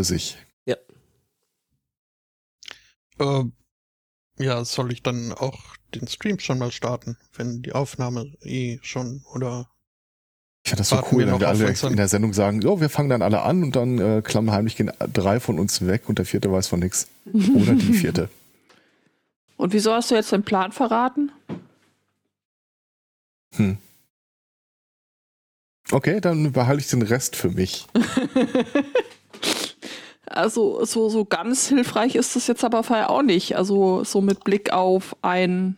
für sich. Ja. Äh, ja, soll ich dann auch den Stream schon mal starten, wenn die Aufnahme eh schon oder Ich fand das so cool, wir wenn wir alle in der Sendung sagen, so, wir fangen dann alle an und dann äh, klammheimlich gehen drei von uns weg und der vierte weiß von nichts. Oder die vierte. Und wieso hast du jetzt den Plan verraten? Hm. Okay, dann behalte ich den Rest für mich. Also so, so ganz hilfreich ist das jetzt aber vorher auch nicht. Also so mit Blick auf einen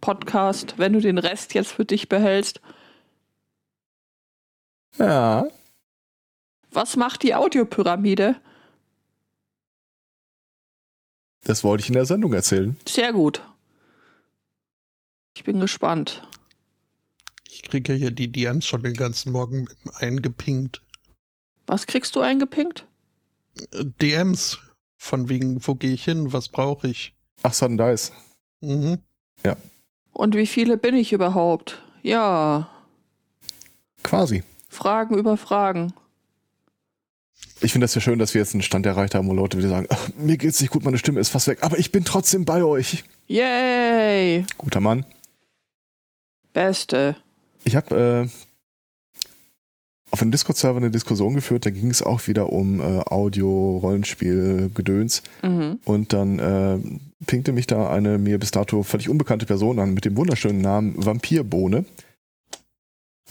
Podcast, wenn du den Rest jetzt für dich behältst. Ja. Was macht die Audiopyramide? Das wollte ich in der Sendung erzählen. Sehr gut. Ich bin gespannt. ich kriege ja hier die DMs schon den ganzen Morgen mit eingepinkt. Was kriegst du eingepinkt? DMs von wegen, wo gehe ich hin, was brauche ich? Ach, Sudden Dice. Mhm. Und wie viele bin ich überhaupt? Ja, Quasi. Fragen über Fragen. Ich finde das ja schön, dass wir jetzt einen Stand erreicht haben, wo Leute wieder sagen, ach, mir geht's nicht gut, meine Stimme ist fast weg, aber ich bin trotzdem bei euch. Yay! Guter Mann. Beste. Ich habe äh, auf einem Discord-Server eine Diskussion geführt, da ging es auch wieder um äh, Audio, Rollenspiel, Gedöns. Mhm. Und dann äh, pinkte mich da eine mir bis dato völlig unbekannte Person an mit dem wunderschönen Namen Vampirbohne.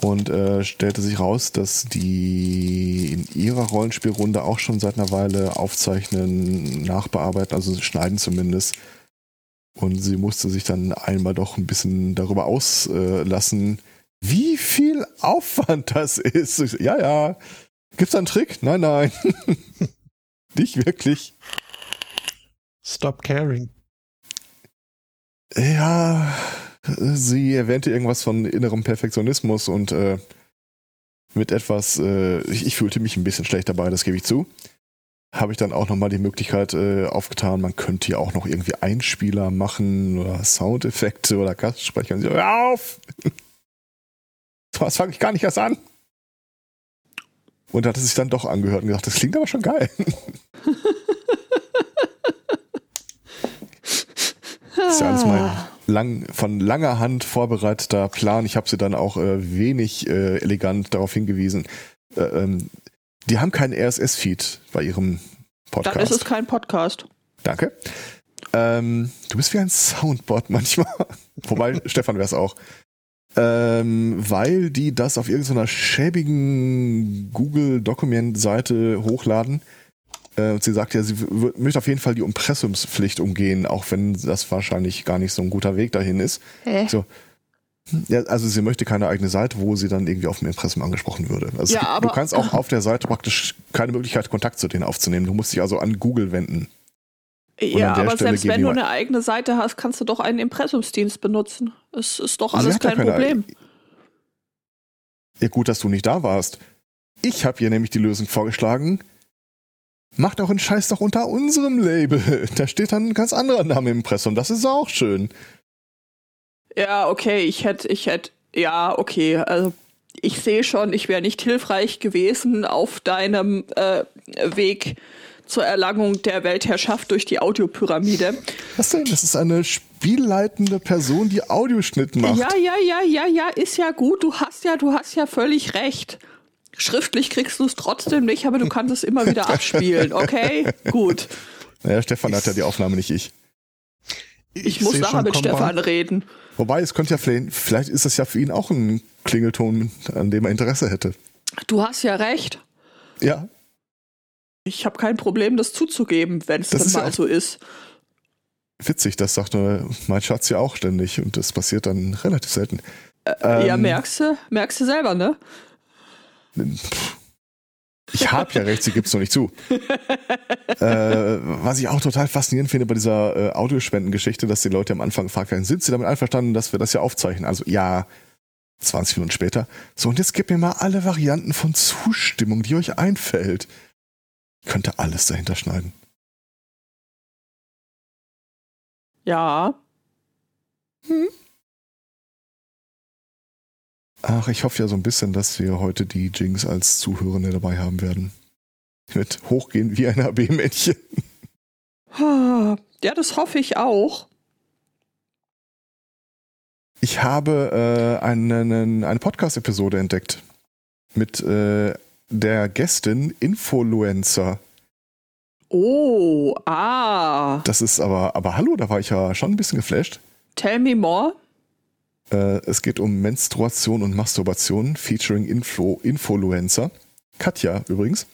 Und äh, stellte sich raus, dass die in ihrer Rollenspielrunde auch schon seit einer Weile aufzeichnen, nachbearbeiten, also schneiden zumindest. Und sie musste sich dann einmal doch ein bisschen darüber auslassen, wie viel Aufwand das ist. Ich so, ja, ja. Gibt's da einen Trick? Nein, nein. Nicht wirklich. Stop caring. Ja, sie erwähnte irgendwas von innerem Perfektionismus und äh, mit etwas, äh, ich, ich fühlte mich ein bisschen schlecht dabei, das gebe ich zu. Habe ich dann auch nochmal die Möglichkeit äh, aufgetan, man könnte ja auch noch irgendwie Einspieler machen oder Soundeffekte oder Gastsprecher. Und sie, hör auf! Was fange ich gar nicht erst an? Und hat es sich dann doch angehört und gesagt, das klingt aber schon geil. Das ist ja alles mein lang, von langer Hand vorbereiteter Plan. Ich habe sie dann auch äh, wenig äh, elegant darauf hingewiesen. Äh, ähm, die haben keinen RSS-Feed bei ihrem Podcast. Dann ist es kein Podcast. Danke. Ähm, du bist wie ein Soundbot manchmal. Wobei, Stefan wäre es auch. Ähm, weil die das auf irgendeiner schäbigen Google-Dokument-Seite hochladen. Äh, und sie sagt ja, sie möchte auf jeden Fall die Impressumspflicht umgehen, auch wenn das wahrscheinlich gar nicht so ein guter Weg dahin ist. Hä? So. Ja, also sie möchte keine eigene Seite, wo sie dann irgendwie auf dem Impressum angesprochen würde. Also Ja, aber- du kannst auch auf der Seite praktisch keine Möglichkeit, Kontakt zu denen aufzunehmen. Du musst dich also an Google wenden. Ja, aber Stelle selbst wenn du eine eigene Seite hast, kannst du doch einen Impressumsdienst benutzen. Es ist doch Sie alles ja kein keine- Problem. Ja, gut, dass du nicht da warst. Ich habe ihr nämlich die Lösung vorgeschlagen. Macht auch einen Scheiß doch unter unserem Label. Da steht dann ein ganz anderer Name im Impressum. Das ist auch schön. Ja, okay, ich hätte, ich hätte, ja, okay, also ich sehe schon, ich wäre nicht hilfreich gewesen auf deinem äh, Weg zur Erlangung der Weltherrschaft durch die Audiopyramide. Was denn? Das ist eine spielleitende Person, die Audioschnitt macht. Ja, ja, ja, ja, ja, ist ja gut. Du hast ja, du hast ja völlig recht. Schriftlich kriegst du es trotzdem nicht, aber du kannst es immer wieder abspielen, okay? Gut. Naja, Stefan hat ja die Aufnahme, nicht ich. Ich, muss seh nachher mit kommen. Stefan reden. Wobei, es könnte ja vielleicht, vielleicht ist das ja für ihn auch ein Klingelton, an dem er Interesse hätte. Du hast ja recht. Ja, Ich habe kein Problem, das zuzugeben, wenn es dann ja mal auch- so ist. witzig, das sagt nur mein Schatz ja auch ständig und das passiert dann relativ selten. ja, Ähm, merkst du, merkst du selber, ne? Ich hab ja recht, sie gibt's noch nicht zu. äh, was ich auch total faszinierend finde bei dieser äh, Audiospendengeschichte, dass die Leute am Anfang gefragt werden, sind sie damit einverstanden, dass wir das ja aufzeichnen? Also ja, 20 Minuten später. So, und jetzt gebt mir mal alle Varianten von Zustimmung, die euch einfällt. Könnte alles dahinter schneiden. Ja. Ach, ich hoffe ja so ein bisschen, dass wir heute die Jinx als Zuhörende dabei haben werden. wird hochgehen wie ein AB-Männchen. Ah, Ja, das hoffe ich auch. Ich habe äh, einen, eine Podcast-Episode entdeckt mit äh, der Gästin Influencer. Oh, ah. Das ist aber, aber hallo, da war ich ja schon ein bisschen geflasht. Tell me more. Äh, es geht um Menstruation und Masturbation featuring Influ Influencer. Katja übrigens.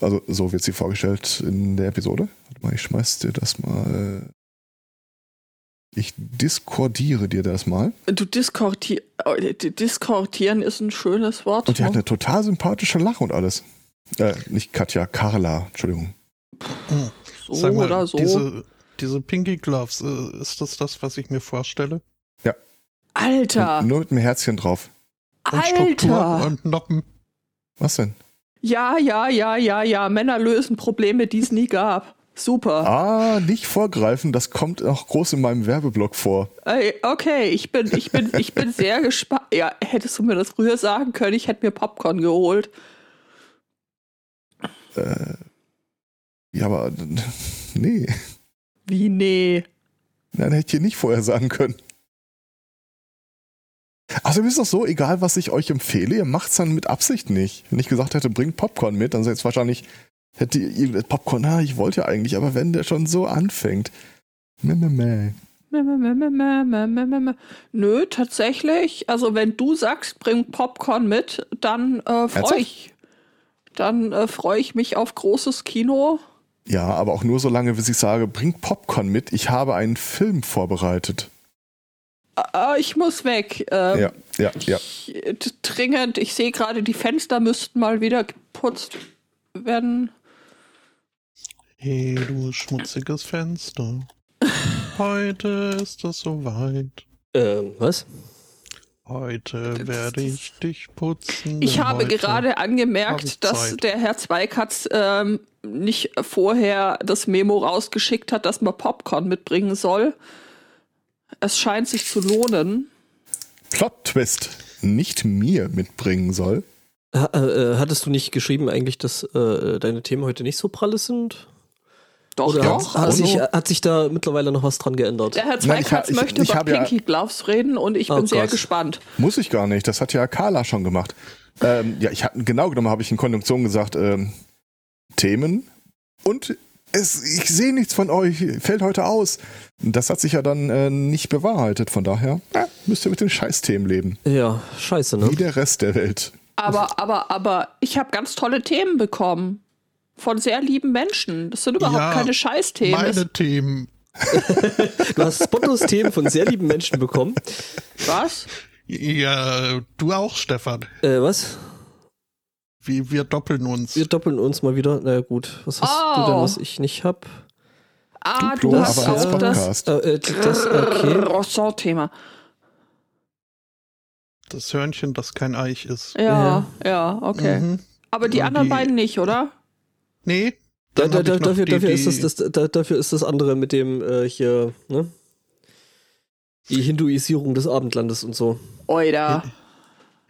Also so wird sie vorgestellt in der Episode. Warte mal, ich schmeiß dir das mal. Ich diskordiere dir das mal. Du diskorti oh, diskortieren ist ein schönes Wort. Und die hat eine total sympathische Lache und alles. Äh, nicht Katja, Carla, Entschuldigung. so Sag mal, oder so. diese, diese Pinky Gloves, äh, ist das das, was ich mir vorstelle? Alter, Und nur mit einem Herzchen drauf. Und Struktur Alter. und Noppen. Was denn? Ja, ja, ja, ja, ja. Männer lösen Probleme, die es nie gab. Super. Ah, nicht vorgreifen, das kommt auch groß in meinem Werbeblock vor. Okay, ich bin, ich bin, ich bin sehr gespannt. Ja, hättest du mir das früher sagen können, ich hätte mir Popcorn geholt. Äh, ja, aber nee. Wie nee. Nein, hätte ich hier nicht vorher sagen können. Also ist doch so, egal was ich euch empfehle, ihr macht's dann mit Absicht nicht. Wenn ich gesagt hätte, bringt Popcorn mit, dann jetzt wahrscheinlich Hätte irgendein Popcorn, ah, ich wollte ja eigentlich, aber wenn der schon so anfängt. Meh, meh, meh. Nö, tatsächlich. Also wenn du sagst, bring Popcorn mit, dann äh, freue ich. Dann äh, freue ich mich auf großes Kino. Ja, aber auch nur so lange, bis ich sage, bring Popcorn mit. Ich habe einen Film vorbereitet. Äh, ich muss weg. Ähm, ja, ja, ja. Ich, dringend. Ich sehe gerade, die Fenster müssten mal wieder geputzt werden. Hey, du schmutziges Fenster. Heute ist es soweit. Ähm, was? Heute werde ich dich putzen. Ich habe heute gerade angemerkt, dass der Herr Zweikatz ähm, nicht vorher das Memo rausgeschickt hat, dass man Popcorn mitbringen soll. Es scheint sich zu lohnen. Plot-Twist nicht mir mitbringen soll. Ha, äh, hattest du nicht geschrieben eigentlich, dass äh, deine Themen heute nicht so pralle sind? Doch, Oder doch. hat, also, sich, hat sich da mittlerweile noch was dran geändert? der Herr Nein, ich Zweikatz ha- ich- möchte ich über habe ja- Pinky Gloves reden und ich Oh bin sehr Gott. gespannt. Muss ich gar nicht, das hat ja Carla schon gemacht. Ähm, ja, ich hatte genau genommen habe ich in Konjunktion gesagt, ähm, Themen und es, ich sehe nichts von euch, fällt heute aus. Das hat sich ja dann äh, nicht bewahrheitet, von daher ja, müsst ihr mit den Scheißthemen leben. Ja, scheiße, ne? Wie der Rest der Welt. Aber, aber, aber ich habe ganz tolle Themen bekommen. Von sehr lieben Menschen. Das sind überhaupt Ja, keine Scheißthemen. Das- Meine Themen. Du hast spotlos Themen von sehr lieben Menschen bekommen. Was? Ja, du auch, Stefan. Äh, was? Wir, wir doppeln uns. Wir doppeln uns mal wieder. Na gut, was hast du Oh. denn, was ich nicht hab? Ah, Du du, hast aber auch das Podcast. Äh, äh, das, okay. Ressort-Thema. Das Hörnchen, das kein Eich ist. Ja, ja, okay. Mhm. Aber die Und anderen die- beiden nicht, oder? Nee. Da, da, da, dafür, die- dafür, ist das, das, da, dafür ist das andere mit dem äh, hier, ne? Die Hinduisierung des Abendlandes und so. Oida.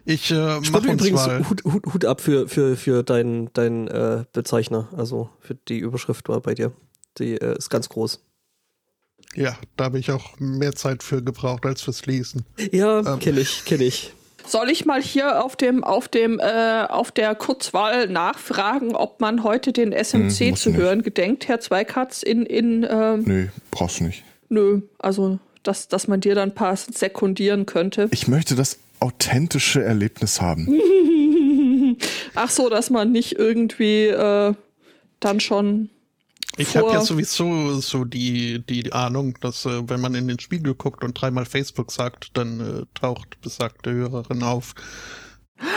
Ich äh, mach uns übrigens mal. Hut, Hut, Hut ab für, für, für deinen dein, äh, Bezeichner. Also für die Überschrift war bei dir. Die äh, ist ganz groß. Ja, da habe ich auch mehr Zeit für gebraucht als fürs Lesen. Ja, Ähm. kenne ich, kenne ich. Soll ich mal hier auf dem, auf dem, äh, auf der Kurzwahl nachfragen, ob man heute den SMC Hm, muss zu nicht. hören gedenkt, Herr Zweikatz, in, in, ähm, Nö, brauchst du nicht. nö, also, dass, dass man dir dann passend sekundieren könnte. Ich möchte das authentische Erlebnis haben. Ach so, dass man nicht irgendwie, äh, dann schon, Ich habe ja sowieso so die, die Ahnung, dass äh, wenn man in den Spiegel guckt und dreimal Facebook sagt, dann äh, taucht besagte Hörerin auf.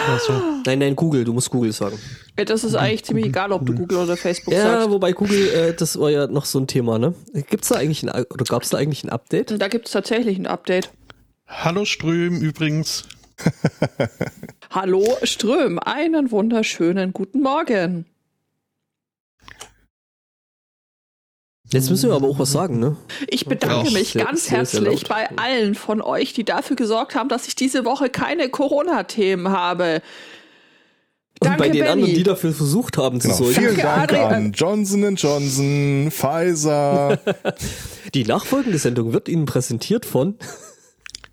Also, Nein, nein, Google, du musst Google sagen. das ist eigentlich ziemlich egal, ob du Google oder Facebook Ja, sagst. wobei Google, äh, das war ja noch so ein Thema, ne? Gibt's da eigentlich ein, oder gab's da eigentlich ein Update? Da gibt es tatsächlich ein Update. hallo Ström übrigens. Hallo Ström, einen wunderschönen guten Morgen. Jetzt müssen wir aber auch was sagen, ne? Ich bedanke Ja, mich sehr- ganz herzlich bei allen von euch, die dafür gesorgt haben, dass ich diese Woche keine Corona-Themen habe. Und Danke, bei den Benny. anderen, die dafür versucht haben zu Genau. sorgen. Vielen Danke, Dank Adrian. an Johnson Johnson, Pfizer. Die nachfolgende Sendung wird Ihnen präsentiert von.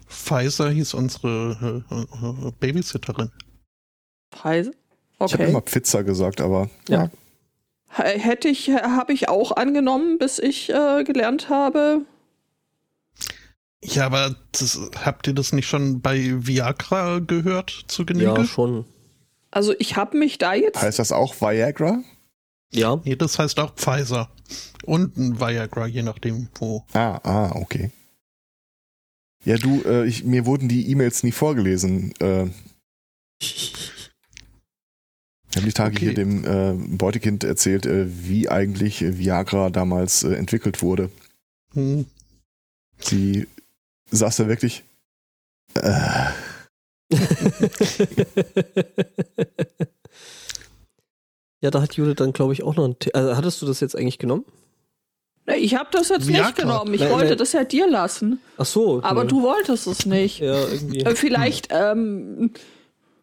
Pfizer hieß unsere äh, äh, Babysitterin. Preise? Ich habe Okay. immer Pizza gesagt, aber Ja. H- Hätte ich, habe ich auch angenommen, bis ich äh, gelernt habe. Ja, aber das, habt ihr das nicht schon bei Viagra gehört zu Genüge? Ja, schon. Also ich habe mich da jetzt. heißt das auch Viagra? Ja. Nee, das heißt auch Pfizer. Und ein Viagra, je nachdem wo. Ah, ah, okay. Ja, du, äh, ich, mir wurden die E-Mails nie vorgelesen. Äh, ich habe die Tage Okay. hier dem äh, Beutekind erzählt, äh, wie eigentlich Viagra damals äh, entwickelt wurde. Hm. Sie saß da wirklich. Äh, ja, da hat Judith dann, glaube ich, auch noch ein. The also, hattest du das jetzt eigentlich genommen? Nee, Ich habe das jetzt Viagra. nicht genommen. Ich Nein, wollte nein. das ja dir lassen. Ach so. Aber ja. du wolltest es nicht. Ja, irgendwie. Äh, Vielleicht, ähm,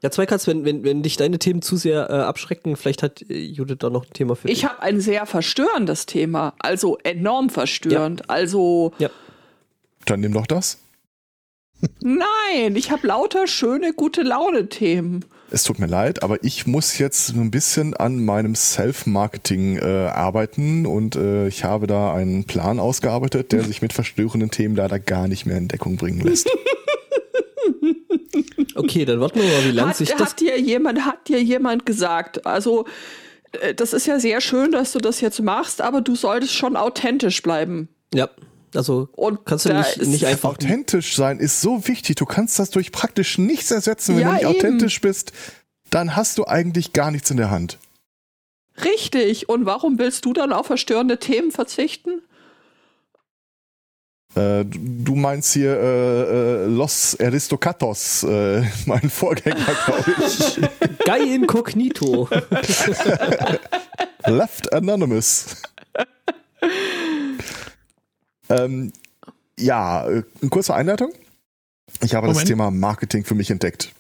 Ja, Zweikatz, wenn, wenn, wenn dich deine Themen zu sehr äh, abschrecken, vielleicht hat äh, Judith da noch ein Thema für ich dich. habe ein sehr verstörendes Thema. Also enorm verstörend. Also, dann nimm doch das. nein, ich habe lauter schöne, gute Laune-Themen. Es tut mir leid, aber ich muss jetzt so ein bisschen an meinem Self-Marketing äh, arbeiten und äh, ich habe da einen Plan ausgearbeitet, der sich mit verstörenden Themen leider gar nicht mehr in Deckung bringen lässt. Okay, dann warten wir mal, wie lang Hat, sich das. hat dir jemand, hat dir jemand gesagt, also äh, das ist ja sehr schön, dass du das jetzt machst, aber du solltest schon authentisch bleiben. Ja, also Und kannst du da nicht, ist- nicht einfach. Authentisch sein ist so wichtig. Du kannst das durch praktisch nichts ersetzen. Wenn Ja, du nicht eben. authentisch bist, dann hast du eigentlich gar nichts in der Hand. Richtig. Und warum willst du dann auf verstörende Themen verzichten? Äh, du meinst hier äh, äh, Los Aristocatos, äh, mein Vorgänger, glaube ich. Guy Incognito. Left Anonymous. ähm, ja, äh, eine kurze Einleitung. Ich habe das Moment. Thema Marketing für mich entdeckt.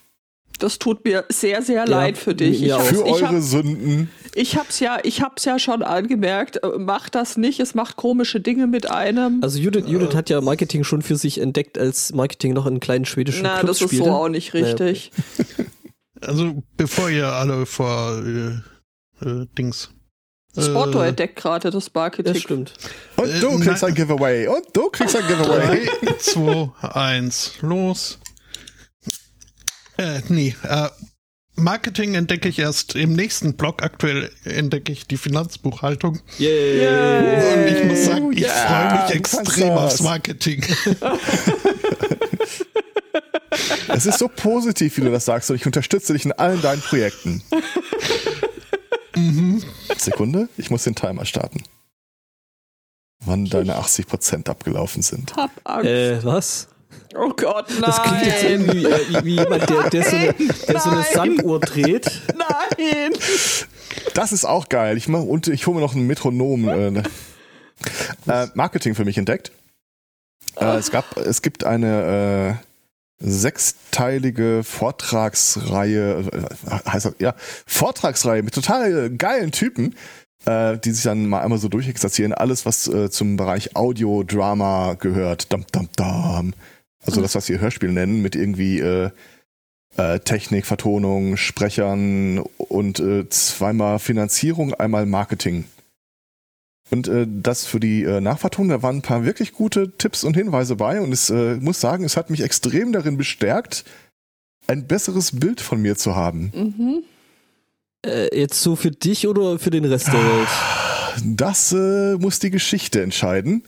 Das tut mir sehr, sehr leid für dich. Ich Für ich eure hab, Sünden. ich hab's ja, ich hab's ja schon angemerkt. Äh, Mach das nicht. Es macht komische Dinge mit einem. Also Judith, Judith hat ja Marketing schon für sich entdeckt, als Marketing noch in kleinen schwedischen Na, Clubs das ist spielte. so auch nicht richtig. Also, bevor ihr alle vor äh, äh, Dings. Spotto Äh, entdeckt gerade das Marketing. Das stimmt. Und Äh, du kriegst nein. ein Giveaway. Und du kriegst ein Giveaway. 3, 2, 1, los. Äh, nee, äh, Marketing entdecke ich erst im nächsten Blog. Aktuell entdecke ich die Finanzbuchhaltung. Yay. Yay. Und ich muss sagen, ich ja, freue mich extrem aufs. Marketing. Es ist so positiv, wie du das sagst. Und ich unterstütze dich in allen deinen Projekten. Sekunde, ich muss den Timer starten. Wann deine 80% abgelaufen sind. Hab Angst. Äh, was? Oh Gott, nein. Das klingt jetzt irgendwie äh, wie, jemand, der, der, so eine, der so eine Nein. Sanduhr dreht. Nein. Das ist auch geil. Ich mach, und ich hole mir noch ein Metronom. Äh, ne. äh, Marketing für mich entdeckt. Äh, es gab, es gibt eine äh, sechsteilige Vortragsreihe, äh, heißt das, ja, Vortragsreihe mit total geilen Typen, äh, die sich dann mal einmal so durchexerzieren. Alles, was äh, zum Bereich Audio, Drama gehört. Dam, dam, dam. Also das, was wir Hörspiel nennen, mit irgendwie äh, äh, Technik, Vertonung, Sprechern und äh, zweimal Finanzierung, einmal Marketing. Und äh, das für die äh, Nachvertonung, da waren ein paar wirklich gute Tipps und Hinweise bei und ich äh, muss sagen, es hat mich extrem darin bestärkt, ein besseres Bild von mir zu haben. Mhm. Äh, jetzt so für dich oder für den Rest der Welt? Das äh, muss die Geschichte entscheiden.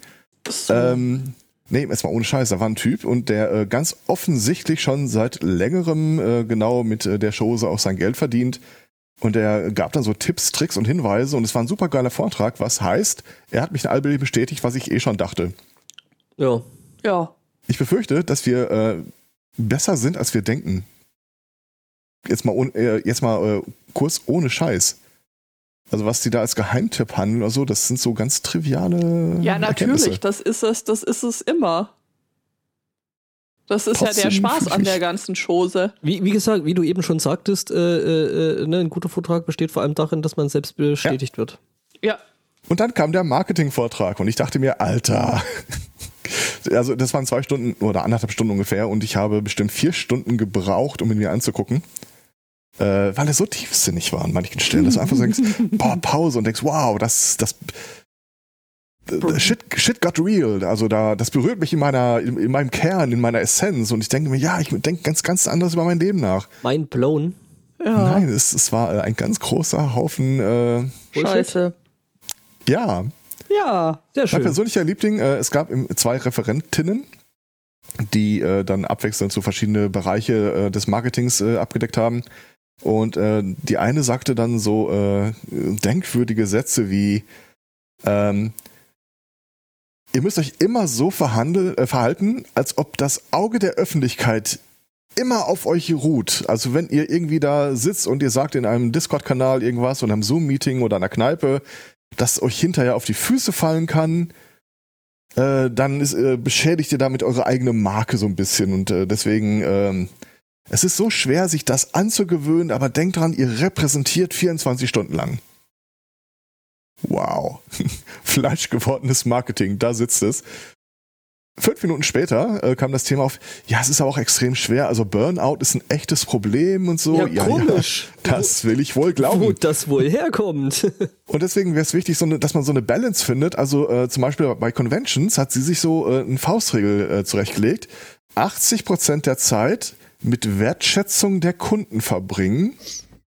So. Ähm, nee, jetzt mal ohne Scheiß, da war ein Typ und der äh, ganz offensichtlich schon seit längerem äh, genau mit äh, der Chose auch sein Geld verdient. Und er gab dann so Tipps, Tricks und Hinweise und es war ein super geiler Vortrag, was heißt, er hat mich allbildlich bestätigt, was ich eh schon dachte. Ja. ja. Ich befürchte, dass wir äh, besser sind, als wir denken. Jetzt mal, ohne- äh, jetzt mal äh, kurz ohne Scheiß. Also was die da als Geheimtipp handeln oder so, das sind so ganz triviale Ja, natürlich. Das ist es, das ist es immer. Das ist ja der Trotzdem Spaß an der ganzen Chose. Wie, wie gesagt, wie du eben schon sagtest, äh, äh, äh, ne, ein guter Vortrag besteht vor allem darin, dass man selbst bestätigt wird. Ja. Und dann kam der Marketingvortrag und ich dachte mir, Alter. Also das waren zwei Stunden oder anderthalb Stunden ungefähr und ich habe bestimmt vier Stunden gebraucht, um ihn mir anzugucken. Äh, weil er so tiefsinnig war an manchen Stellen, dass du einfach so denkst, boah, Pause und denkst, wow, das, das, shit, shit got real. Also da, das berührt mich in meiner, in, in meinem Kern, in meiner Essenz und ich denke mir, ja, ich denke ganz, ganz anders über mein Leben nach. Mind blown. Ja. Nein, es, es war äh, ein ganz großer Haufen, äh, Scheiße. ja, Ja. Sehr Mein schön. persönlicher Liebling, äh, es gab zwei Referentinnen, die äh, dann abwechselnd so verschiedene Bereiche äh, des Marketings äh, abgedeckt haben. Und äh, die eine sagte dann so äh, denkwürdige Sätze wie, ähm, ihr müsst euch immer so äh, verhalten, als ob das Auge der Öffentlichkeit immer auf euch ruht. Also wenn ihr irgendwie da sitzt und ihr sagt in einem Discord-Kanal irgendwas oder einem Zoom-Meeting oder einer Kneipe, dass euch hinterher auf die Füße fallen kann, äh, dann ist, äh, beschädigt ihr damit eure eigene Marke so ein bisschen. Und äh, deswegen, ähm, es ist so schwer, sich das anzugewöhnen, aber denkt dran, ihr repräsentiert 24 Stunden lang. Wow. Fleischgewordenes Marketing, da sitzt es. Fünf Minuten später äh, kam das Thema auf, ja, es ist aber auch extrem schwer, also Burnout ist ein echtes Problem und so. Ja, komisch. das will ich wohl glauben. Wo das wohl herkommt. Und deswegen wäre es wichtig, so eine, dass man so eine Balance findet. Also äh, zum Beispiel bei Conventions hat sie sich so äh, eine Faustregel äh, zurechtgelegt. 80% der Zeit mit Wertschätzung der Kunden verbringen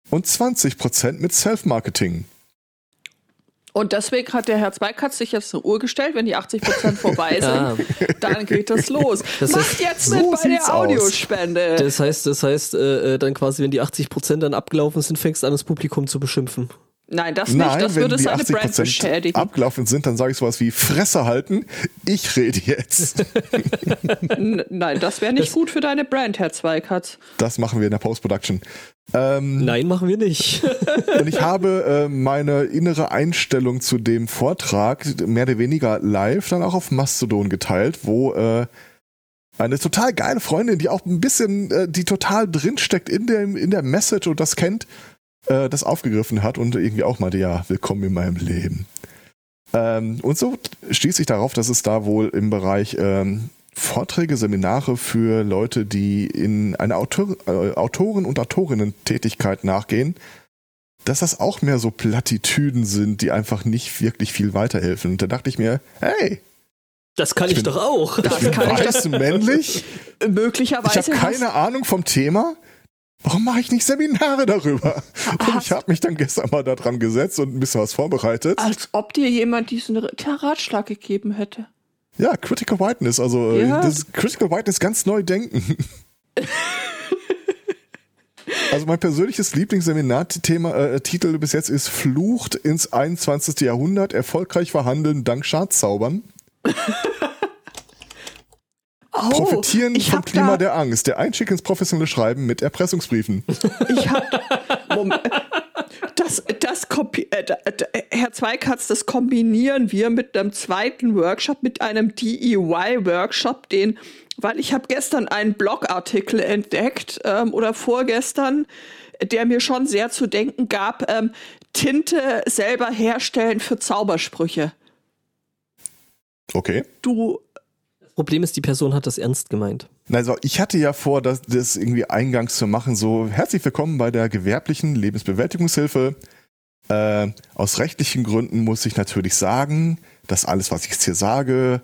und 20% mit Self-Marketing. Und deswegen hat der Herr Zweikatz sich jetzt eine Uhr gestellt, wenn die 80% vorbei sind, Ja. dann geht das los. Das Macht heißt, jetzt so mit bei sieht's der aus. Audiospende. Das heißt, das heißt, äh, äh, dann quasi, wenn die 80% dann abgelaufen sind, fängst du an, das Publikum zu beschimpfen. Nein, das nicht. Nein, das wenn würde die seine Brand 80% beschädigen. abgelaufen sind, dann sage ich sowas wie Fresse halten, ich rede jetzt. Nein, das wäre nicht gut für deine Brand, Herr Zweikatz. Das machen wir in der Post-Production. Ähm, Nein, machen wir nicht. Und ich habe äh, meine innere Einstellung zu dem Vortrag mehr oder weniger live dann auch auf Mastodon geteilt, wo äh, eine total geile Freundin, die auch ein bisschen, äh, die total drinsteckt in der, in der Message und das kennt, äh, das aufgegriffen hat und irgendwie auch meinte, ja, willkommen in meinem Leben. Ähm, und so stieß ich darauf, dass es da wohl im Bereich ähm, Vorträge, Seminare für Leute, die in eine Autor äh, Autoren- und Autorinnen-Tätigkeit nachgehen, dass das auch mehr so Plattitüden sind, die einfach nicht wirklich viel weiterhelfen. Und da dachte ich mir, hey, Das kann ich, Ich bin- doch auch. Das ich bin kann ich weiß, männlich, ich Möglicherweise habe keine Ahnung vom Thema. Warum mache ich nicht Seminare darüber? Und ich habe mich dann gestern mal da dran gesetzt und ein bisschen was vorbereitet. als ob dir jemand diesen Ratschlag gegeben hätte. Ja, Critical Whiteness, also äh, Ja. das Critical Whiteness ganz neu denken. also mein persönliches Lieblingsseminarthema äh, Titel bis jetzt ist Flucht ins 21. Jahrhundert, erfolgreich verhandeln dank Schadzaubern. Oh, Profitieren ich vom Klima der Angst. Der Einstieg ins professionelle Schreiben mit Erpressungsbriefen. ich hab, Moment, das, das kompi- äh, da- Herr Zweikatz, das kombinieren wir mit einem zweiten Workshop, mit einem DEY-Workshop, den, weil ich habe gestern einen Blogartikel entdeckt ähm, oder vorgestern, der mir schon sehr zu denken gab, ähm, Tinte selber herstellen für Zaubersprüche. Okay. Du Problem ist, die Person hat das ernst gemeint. Also ich hatte ja vor, das, das irgendwie eingangs zu machen, so herzlich willkommen bei der gewerblichen Lebensbewältigungshilfe. Äh, aus rechtlichen Gründen muss ich natürlich sagen, dass alles, was ich jetzt hier sage,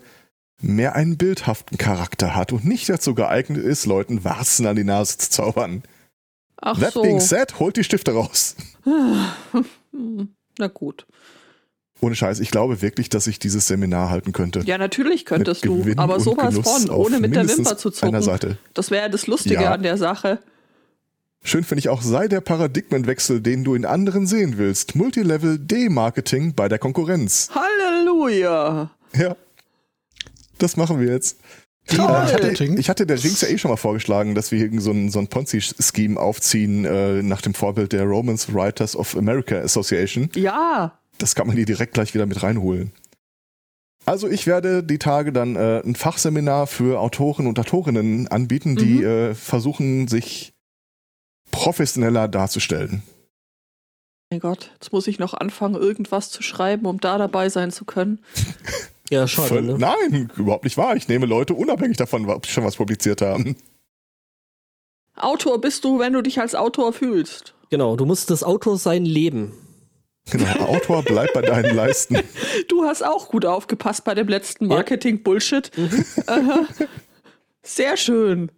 mehr einen bildhaften Charakter hat und nicht dazu geeignet ist, Leuten Warzen an die Nase zu zaubern. Ach That so. being said, holt die Stifte raus. Na gut. Ohne Scheiß, ich glaube wirklich, dass ich dieses Seminar halten könnte. Ja, natürlich könntest du, aber sowas Genuss von, ohne mit der Wimper zu Einer zucken. Seite. Das wäre ja das Lustige Ja. an der Sache. Schön finde ich auch, sei der Paradigmenwechsel, den du in anderen sehen willst. Multilevel D-Marketing bei der Konkurrenz. Halleluja! Ja. Das machen wir jetzt. Ich hatte, Marketing. ich hatte der Jinx ja eh schon mal vorgeschlagen, dass wir hier so ein, so ein Ponzi-Scheme aufziehen, äh, nach dem Vorbild der Romance Writers of America Association. Ja, Das kann man hier direkt gleich wieder mit reinholen. Also ich werde die Tage dann äh, ein Fachseminar für Autoren und Autorinnen anbieten, die Mhm. äh, versuchen, sich professioneller darzustellen. Mein Gott, jetzt muss ich noch anfangen, irgendwas zu schreiben, um da dabei sein zu können. Ja, schade, ne? Nein, überhaupt nicht wahr. Ich nehme Leute unabhängig davon, ob sie schon was publiziert haben. Autor bist du, wenn du dich als Autor fühlst. Genau, du musst das Autor sein leben. Genau, Autor, bleib bei deinen Leisten. Du hast auch gut aufgepasst bei dem letzten Marketing-Bullshit. Aha. Sehr schön.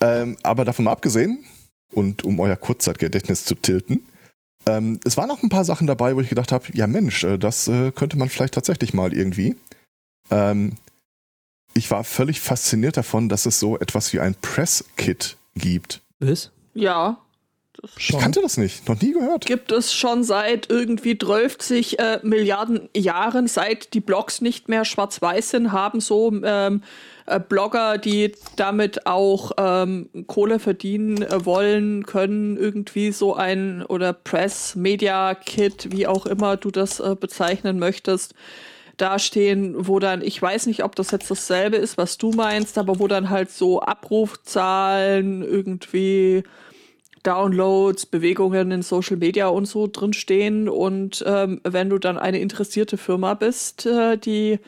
Ähm, aber davon mal abgesehen, und um euer Kurzzeitgedächtnis zu tilten, ähm, es waren noch ein paar Sachen dabei, wo ich gedacht habe, ja Mensch, äh, das äh, könnte man vielleicht tatsächlich mal irgendwie. Ähm, ich war völlig fasziniert davon, dass es so etwas wie ein Press-Kit gibt. Was? Ja, Ich kannte das nicht, noch nie gehört. gibt es schon seit irgendwie 12 äh, Milliarden Jahren, seit die Blogs nicht mehr schwarz-weiß sind, haben so ähm, äh, Blogger, die damit auch ähm, Kohle verdienen äh, wollen, können irgendwie so ein oder Press, Media Kit, wie auch immer du das äh, bezeichnen möchtest, dastehen, wo dann, ich weiß nicht, ob das jetzt dasselbe ist, was du meinst, aber wo dann halt so Abrufzahlen irgendwie Downloads, Bewegungen in Social Media und so drinstehen. Und ähm, wenn du dann eine interessierte Firma bist, äh, die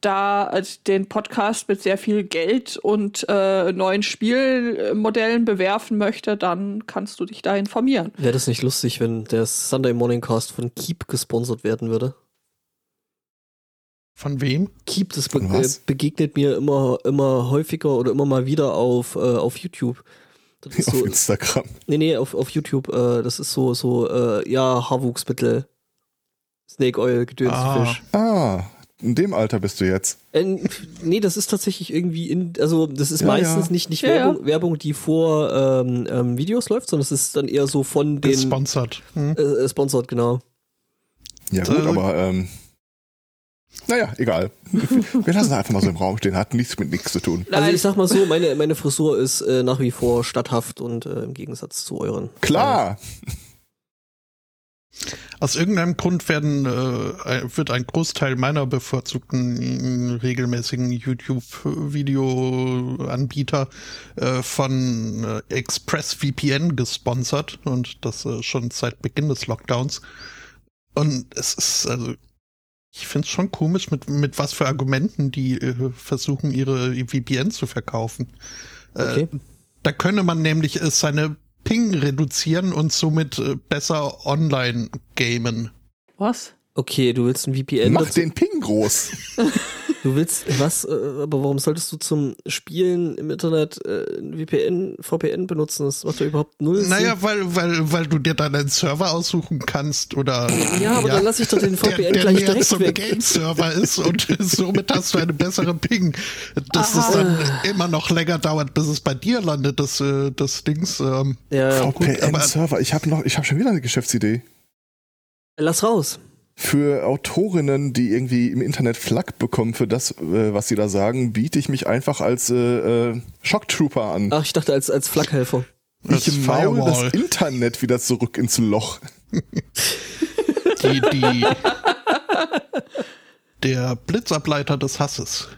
da äh, den Podcast mit sehr viel Geld und äh, neuen Spielmodellen bewerfen möchte, dann kannst du dich da informieren. Wäre das nicht lustig, wenn der Sunday Morning Cast von Keep gesponsert werden würde? Von wem? Keep, das be äh, begegnet mir immer, immer häufiger oder immer mal wieder auf, äh, auf YouTube. Das ist Auf so, Instagram. nee, nee, auf, auf YouTube. Äh, das ist so, so äh, ja, Haarwuchsmittel. Snake Oil, Gedönsfisch. Ah. Ah, in dem Alter bist du jetzt. Äh, nee, das ist tatsächlich irgendwie in, also das ist Ja, meistens ja. nicht, nicht Ja, Werbung, Werbung, die vor ähm, ähm, Videos läuft, sondern es ist dann eher so von den Gesponsert. Hm? äh, äh, sponsored, genau. Ja gut, Äh, aber ähm, naja, egal. Wir lassen einfach mal so im Raum stehen, hat nichts mit nichts zu tun. Also Nein. ich sag mal so, meine, meine Frisur ist äh, nach wie vor statthaft und äh, im Gegensatz zu euren. Klar, Aus irgendeinem Grund werden, äh, wird ein Großteil meiner bevorzugten äh, regelmäßigen YouTube-Video-Anbieter äh, von äh, ExpressVPN gesponsert und das äh, schon seit Beginn des Lockdowns. Und es ist, also, ich finde es schon komisch, mit, mit was für Argumenten die äh, versuchen, ihre VPN zu verkaufen. Okay. Äh, da könne man nämlich äh, seine Ping reduzieren und somit äh, besser online gamen. Was? Okay, du willst ein VPN mach dazu, den Ping groß. Du willst was, äh, aber warum solltest du zum Spielen im Internet äh, VPN, VPN benutzen? Das macht ja überhaupt null Naja, Sinn. weil, weil, weil du dir dann einen Server aussuchen kannst oder. Ja, aber dann lass ich doch den VPN der, der gleich direkt zum weg. Game-Server ist und somit hast du eine bessere Ping. Dass es dann immer noch länger dauert, bis es bei dir landet, das, äh, das Dings. Ähm, Ja, ja. VPN-Server. Ich habe noch, ich habe schon wieder eine Geschäftsidee. Lass raus. Für Autorinnen, die irgendwie im Internet Flak bekommen für das, äh, was sie da sagen, biete ich mich einfach als äh, äh, Shocktrooper an. Ach, ich dachte als, als Flakhelfer. als ich maul das. Internet wieder zurück ins Loch. Die, die, der Blitzableiter des Hasses.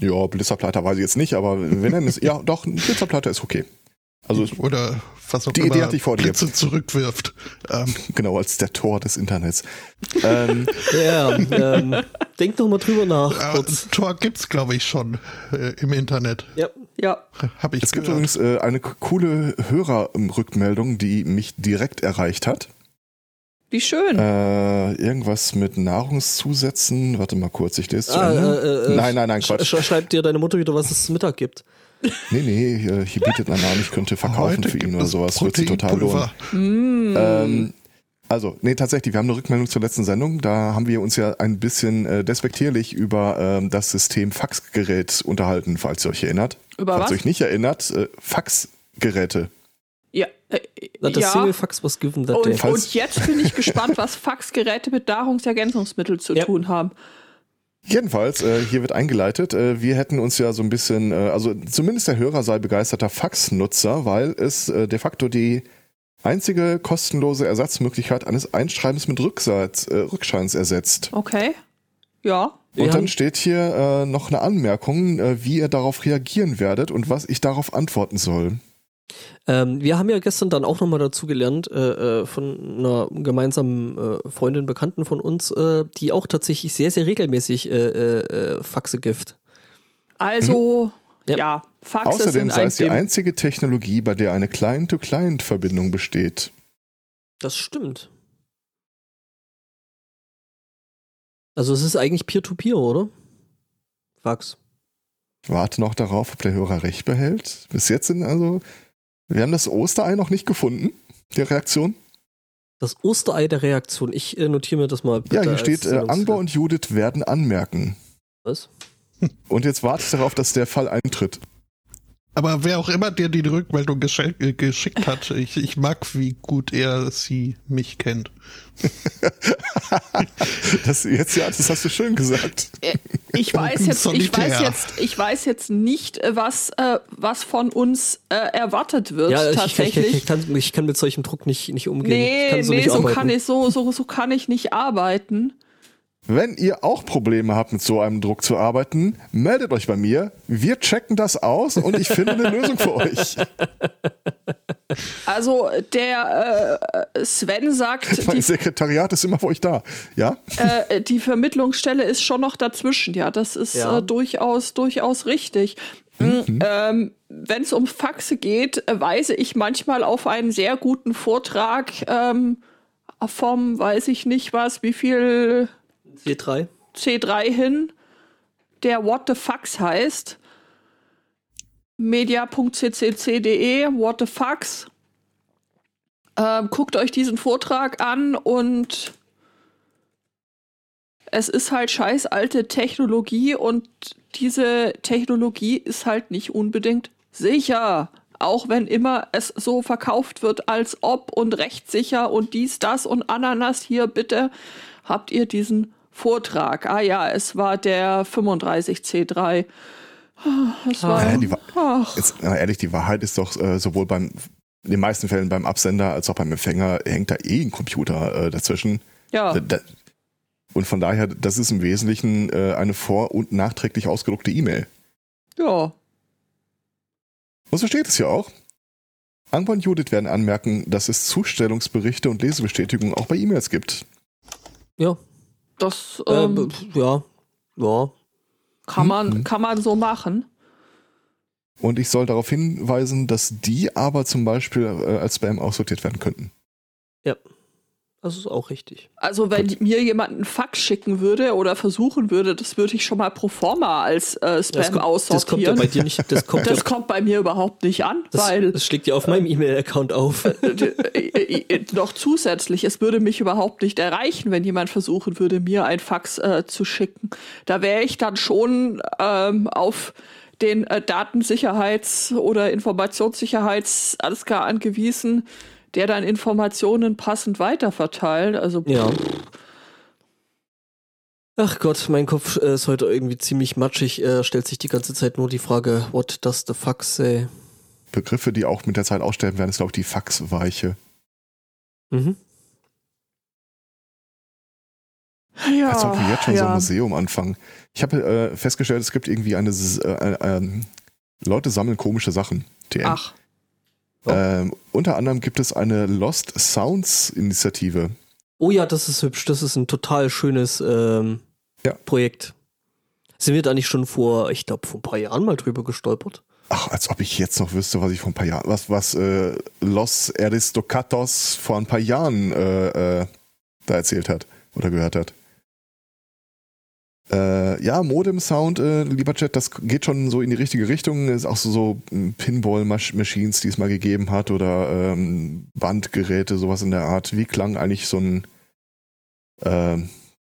Ja, Blitzableiter weiß ich jetzt nicht, aber wir nennen es, ja doch, ein Blitzableiter ist okay. Also es- Oder was auch Die immer Idee hatte ich vor dir. Blitze zurückwirft. Ähm, genau als der Tor des Internets. ähm, Ja, ähm, denk doch mal drüber nach. äh. Tor gibt's, glaube ich, schon äh, im Internet. Ja. Ja. Habe ich es gibt gehört. übrigens äh, eine coole Hörerrückmeldung, die mich direkt erreicht hat. Wie schön. Äh, irgendwas mit Nahrungszusätzen. Warte mal kurz, ich lese zu Ah, Ende. äh, äh, nein, nein, nein, sch Quatsch. sch schreibt dir deine Mutter wieder, was es zum Mittag gibt. Nee, nee, äh, hier bietet man an, ich könnte verkaufen Heute für ihn oder sowas. Wird sich total lohnen. Proteinpulver. Ähm, also, nee, tatsächlich, wir haben eine Rückmeldung zur letzten Sendung. Da haben wir uns ja ein bisschen äh, despektierlich über ähm, das System Faxgerät unterhalten, falls ihr euch erinnert. Über falls was? ihr euch nicht erinnert, äh, Faxgeräte. Ja. Äh, the ja. single fax was given that day. Und, Falls- und jetzt bin ich gespannt, was Faxgeräte mit Nahrungsergänzungsmitteln zu Ja. tun haben. Jedenfalls, äh, hier wird eingeleitet, äh, wir hätten uns ja so ein bisschen, äh, also zumindest der Hörer sei begeisterter Faxnutzer, weil es äh, de facto die einzige kostenlose Ersatzmöglichkeit eines Einschreibens mit Rücksatz, äh, Rückscheins ersetzt. Okay. Ja. Und dann steht hier äh, noch eine Anmerkung, äh, wie ihr darauf reagieren werdet und was ich darauf antworten soll. Ähm, wir haben ja gestern dann auch nochmal dazu gelernt äh, äh, von einer gemeinsamen äh, Freundin, Bekannten von uns, äh, die auch tatsächlich sehr, sehr regelmäßig äh, Faxe gift. Also, Ja. ja, Faxe Außerdem sind sei es die einzige Technologie, bei der eine Client-to-Client-Verbindung besteht. Das stimmt. Also es ist eigentlich Peer-to-Peer, oder? Fax. Ich warte noch darauf, ob der Hörer recht behält. Bis jetzt sind also, wir haben das Osterei noch nicht gefunden, der Reaktion. Das Osterei der Reaktion. Ich äh, notiere mir das mal. bitte Ja, hier steht, äh, Angbar und Judith werden anmerken. Was? Und jetzt warte ich darauf, dass der Fall eintritt. Aber wer auch immer dir die Rückmeldung geschenk, äh, geschickt hat, ich, ich mag, wie gut er sie mich kennt. Das, jetzt, ja, das hast du schön gesagt. Ich weiß jetzt, ich weiß jetzt, ich weiß jetzt nicht, äh, was, äh, was von uns äh, erwartet wird Ja, ich, ich, tatsächlich. ich, ich, kann, ich kann mit solchem Druck nicht, nicht umgehen. nee, ich kann so nee, nicht so arbeiten. kann ich so, so, so kann ich nicht arbeiten. Wenn ihr auch Probleme habt, mit so einem Druck zu arbeiten, meldet euch bei mir. Wir checken das aus und ich finde eine Lösung für euch. Also der äh, Sven sagt, Mein die, Sekretariat ist immer für euch da. Ja? äh, die Vermittlungsstelle ist schon noch dazwischen. Ja, das ist Ja. Äh, durchaus, durchaus richtig. Mhm. Ähm, Wenn es um Faxe geht, äh, weise ich manchmal auf einen sehr guten Vortrag ähm, vom, weiß ich nicht was, wie viel C3. C3 hin, der What the Fax heißt. media.ccc.de, What the Fax. Ähm, guckt euch diesen Vortrag an und es ist halt scheiß alte Technologie und diese Technologie ist halt nicht unbedingt sicher. Auch wenn immer es so verkauft wird, als ob und rechtssicher und dies, das und Ananas hier, bitte habt ihr diesen Vortrag. Ah ja, es war der 35C3. Ah, Es war, Ja, die ach, Jetzt, na ehrlich, die Wahrheit ist doch äh, sowohl beim, in den meisten Fällen beim Absender als auch beim Empfänger hängt da eh ein Computer äh, dazwischen. ja. Da- da- Und von daher, das ist im Wesentlichen äh, eine vor- und nachträglich ausgedruckte E-Mail. Ja. Und so steht es ja auch. Angbar und Judith werden anmerken, dass es Zustellungsberichte und Lesebestätigungen auch bei E-Mails gibt. Ja. Das Äh, ähm, ja. Ja. kann, man, mhm. kann man so machen. Und ich soll darauf hinweisen, dass die aber zum Beispiel äh, als Spam aussortiert werden könnten. Das ist auch richtig. Also wenn Gut. mir jemand einen Fax schicken würde oder versuchen würde, das würde ich schon mal pro forma als äh, Das Spam kommt, das kommt ja aussortieren. bei dir nicht. Das kommt, Das ja, kommt bei mir überhaupt nicht an, das, weil das schlägt ja auf meinem E-Mail-Account auf. äh, äh, äh, noch zusätzlich, es würde mich überhaupt nicht erreichen, wenn jemand versuchen würde, mir ein Fax äh, zu schicken. Da wäre ich dann schon ähm, auf den äh, Datensicherheits- oder Informationssicherheits-ASCA angewiesen, der dann Informationen passend weiterverteilt. Also Ja. Ach Gott, mein Kopf äh, ist heute irgendwie ziemlich matschig. Er stellt sich die ganze Zeit nur die Frage, what does the fuck say? Begriffe, die auch mit der Zeit aussterben werden, ist glaube ich die Faxweiche. Mhm. ja, Als ob wir jetzt schon so ein ja. Museum anfangen. Ich habe äh, festgestellt, es gibt irgendwie eine äh, äh, ähm, Leute sammeln komische Sachen. TM. Ach, Ähm, unter anderem gibt es eine Lost Sounds Initiative. Oh ja, das ist hübsch. Das ist ein total schönes ähm, Ja. Projekt. Sind wir da nicht schon vor, ich glaube, vor ein paar Jahren mal drüber gestolpert? Ach, als ob ich jetzt noch wüsste, was ich vor ein paar Jahren, was, was äh, Los Aristocatos vor ein paar Jahren äh, äh, da erzählt hat oder gehört hat. Äh, ja, Modem-Sound, äh, lieber Chat, das geht schon so in die richtige Richtung. Ist auch so, so ähm, Pinball-Machines, die es mal gegeben hat oder ähm, Bandgeräte, sowas in der Art. Wie klang eigentlich so ein ähm,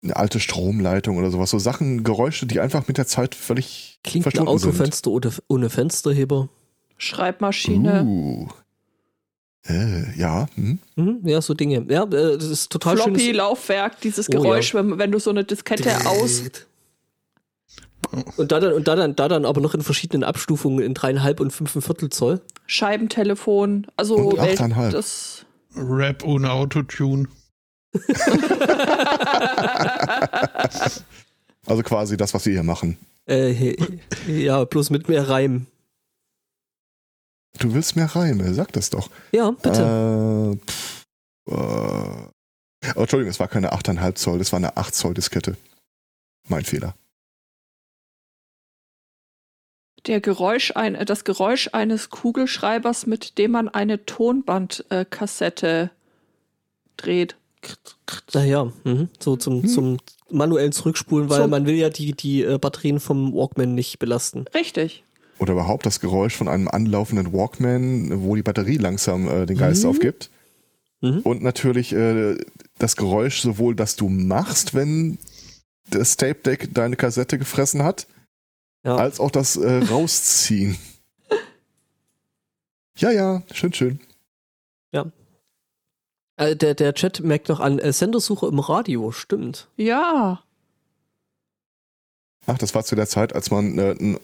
eine alte Stromleitung oder sowas? So Sachen, Geräusche, die einfach mit der Zeit völlig Klingt ein verschwunden sind. Autofenster ohne, ohne Fensterheber. Schreibmaschine. Uh. Äh, ja. Hm. Mhm, ja, so Dinge. Ja, äh, das ist total Floppy, schönes. Laufwerk, dieses Oh, Geräusch, ja. wenn, wenn du so eine Diskette aus. Und da dann, und da dann, da dann aber noch in verschiedenen Abstufungen in dreieinhalb und fünfeinviertel Zoll. Scheibentelefon, also Und Welt- 8,5. das Rap ohne Autotune. Also quasi das, was wir hier machen. Äh, ja, bloß mit mehr Reim. Du willst mehr Reime, sag das doch. Ja, bitte. Äh, pff, äh, oh, Entschuldigung, es war keine 8,5 Zoll, das war eine 8 Zoll Diskette. Mein Fehler. Der Geräusch ein, das Geräusch eines Kugelschreibers, mit dem man eine Tonbandkassette dreht. Naja, mhm. so zum, Hm. zum manuellen Zurückspulen, weil Zum- man will ja die, die äh, Batterien vom Walkman nicht belasten. Richtig. Oder überhaupt das Geräusch von einem anlaufenden Walkman, wo die Batterie langsam äh, den Geist Mhm. aufgibt. Mhm. Und natürlich äh, das Geräusch sowohl, das du machst, wenn das Tape Deck deine Kassette gefressen hat, Ja. als auch das äh, Rausziehen. ja, ja, schön, schön. Äh, der, der Chat merkt noch an, äh, Sendersuche im Radio, stimmt. Ja. Ach, das war zu der Zeit, als man äh,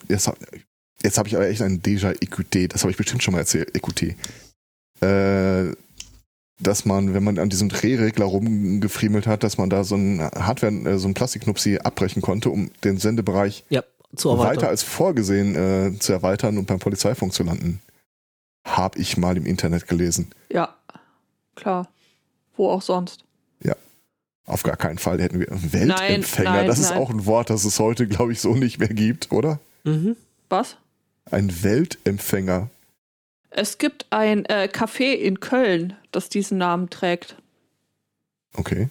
jetzt, hab- jetzt habe ich aber echt ein Déjà EQT, das habe ich bestimmt schon mal erzählt, EQT. Äh, dass man, wenn man an diesem Drehregler rumgefriemelt hat, dass man da so ein Hardware, äh, so ein Plastikknupsi abbrechen konnte, um den Sendebereich Ja, zu weiter als vorgesehen äh, zu erweitern und beim Polizeifunk zu landen. Hab ich mal im Internet gelesen. Ja. Klar. Wo auch sonst. Auf gar keinen Fall hätten wir Weltempfänger. nein, das ist nein. auch ein Wort, das es heute, glaube ich, so nicht mehr gibt, oder? Mhm. Was? Ein Weltempfänger. Es gibt ein äh, Café in Köln, das diesen Namen trägt. Okay.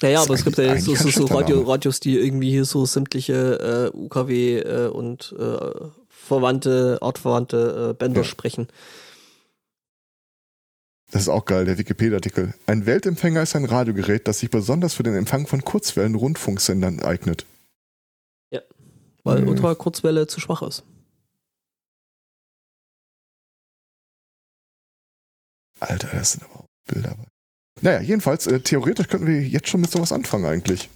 Ja, ja, Das aber es gibt ja so, so, so Radio. Radios, die irgendwie hier so sämtliche äh, UKW äh, und äh, verwandte, artverwandte äh, Bänder Ja. sprechen. Das ist auch geil, der Wikipedia-Artikel. Ein Weltempfänger ist ein Radiogerät, das sich besonders für den Empfang von Kurzwellen-Rundfunksendern eignet. Weil Mhm. Ultrakurzwelle zu schwach ist. Alter, das sind aber auch Bilder. bei. Naja, jedenfalls, äh, theoretisch könnten wir jetzt schon mit sowas anfangen eigentlich.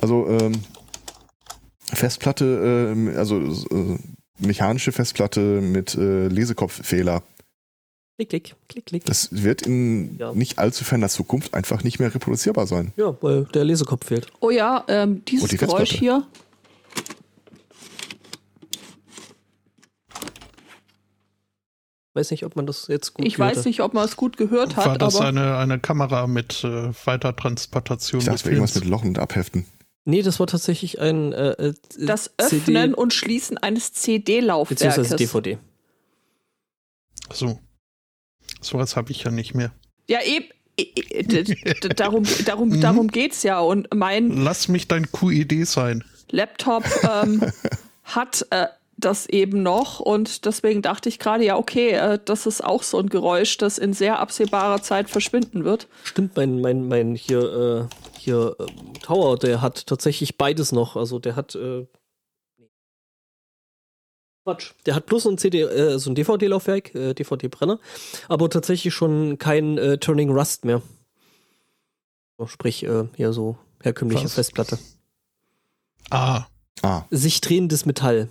Also, ähm, Festplatte, ähm, also äh, mechanische Festplatte mit äh, Lesekopffehler. Klick, klick, klick, klick. Das wird in Ja. nicht allzu ferner Zukunft einfach nicht mehr reproduzierbar sein. ja, weil der Lesekopf fehlt. Oh ja, ähm, dieses die Geräusch Festplatte. hier. Weiß nicht, ob man das jetzt gut Ich gehört weiß hat. nicht, ob man es gut gehört hat, War das aber eine, eine Kamera mit äh, Weitertransportation Ich dachte, irgendwas mit Lochen und Abheften. Nee, das war tatsächlich ein äh, äh, das CD, Öffnen und Schließen eines beziehungsweise CD-Laufwerkes. DVD. So. Sowas habe ich ja nicht mehr. Ja, eben. darum, darum, Mhm. darum geht's ja. Und mein Lass mich dein QID sein. Laptop ähm, hat äh, das eben noch und deswegen dachte ich gerade, ja, okay, äh, das ist auch so ein Geräusch, das in sehr absehbarer Zeit verschwinden wird. Stimmt, mein, mein, mein hier, äh, hier ähm, Tower, der hat tatsächlich beides noch. Also der hat äh, Quatsch. Der hat bloß ein CD, äh, so ein DVD-Laufwerk, äh, DVD-Brenner, aber tatsächlich schon kein äh, Turning Rust mehr. Sprich, äh, hier so herkömmliche Was? Festplatte. Ah, Ah, Sich drehendes Metall.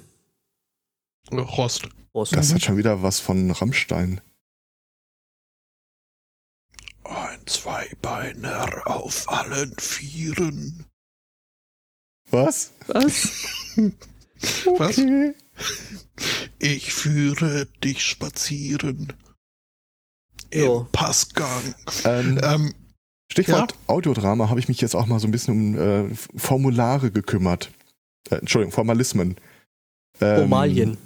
Rost. Rost. das hat schon wieder was von Rammstein. Ein Zweibeiner auf allen Vieren. Was? Was? Was? Okay. Ich führe dich spazieren. Ja. Im Passgang. Ähm, Ähm, Stichwort Audiodrama habe ich mich jetzt auch mal so ein bisschen um äh, Formulare gekümmert. Äh, Entschuldigung, Formalismen. Ähm, Formalien.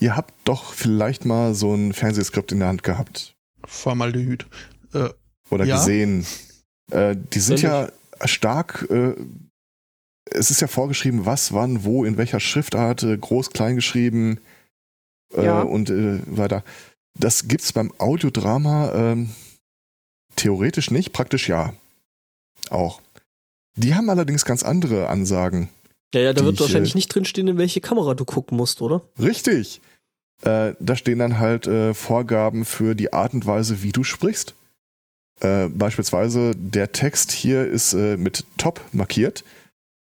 Ihr habt doch vielleicht mal so ein Fernsehskript in der Hand gehabt Formaldehyd. Äh, oder Ja. gesehen. Äh, die sind ja stark, äh, es ist ja vorgeschrieben, was, wann, wo, in welcher Schriftart, äh, groß, klein geschrieben äh, Ja. und äh, weiter. Das gibt's beim Audiodrama ähm, theoretisch nicht, praktisch ja. Auch. Die haben allerdings ganz andere Ansagen. Ja, ja, da wird ich, wahrscheinlich nicht drinstehen, in welche Kamera du gucken musst, oder? Richtig. Äh, da stehen dann halt äh, Vorgaben für die Art und Weise, wie du sprichst. Äh, beispielsweise der Text hier ist äh, mit Top markiert.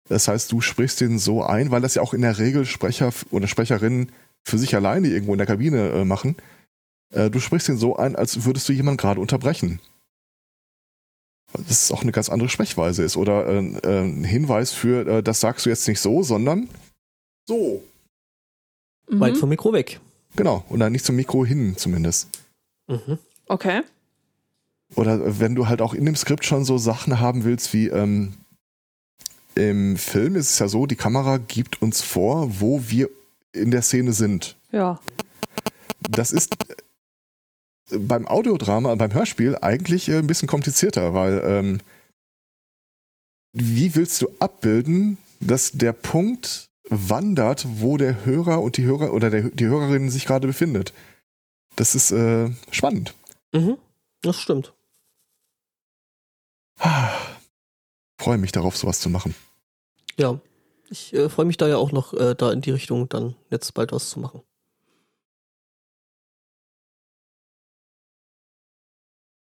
Das heißt, du sprichst den so ein, weil das ja auch in der Regel Sprecher oder Sprecherinnen für sich alleine irgendwo in der Kabine äh, machen. Äh, du sprichst den so ein, als würdest du jemanden gerade unterbrechen. Dass es auch eine ganz andere Sprechweise ist oder äh, äh, ein Hinweis für, äh, das sagst du jetzt nicht so, sondern so. Mhm. Weit vom Mikro weg. Genau. Und dann nicht zum Mikro hin zumindest. Mhm. Okay. Oder wenn du halt auch in dem Skript schon so Sachen haben willst, wie ähm, im Film ist es ja so, die Kamera gibt uns vor, wo wir in der Szene sind. Ja. Das ist beim Audiodrama, beim Hörspiel eigentlich äh, ein bisschen komplizierter, weil ähm, wie willst du abbilden, dass der Punkt wandert, wo der Hörer und die Hörer oder der, die Hörerin sich gerade befindet? Das ist äh, spannend. Mhm. Das stimmt. Freue mich darauf, sowas zu machen. Ja. Ich äh, freue mich da ja auch noch, äh, da in die Richtung dann jetzt bald was zu machen.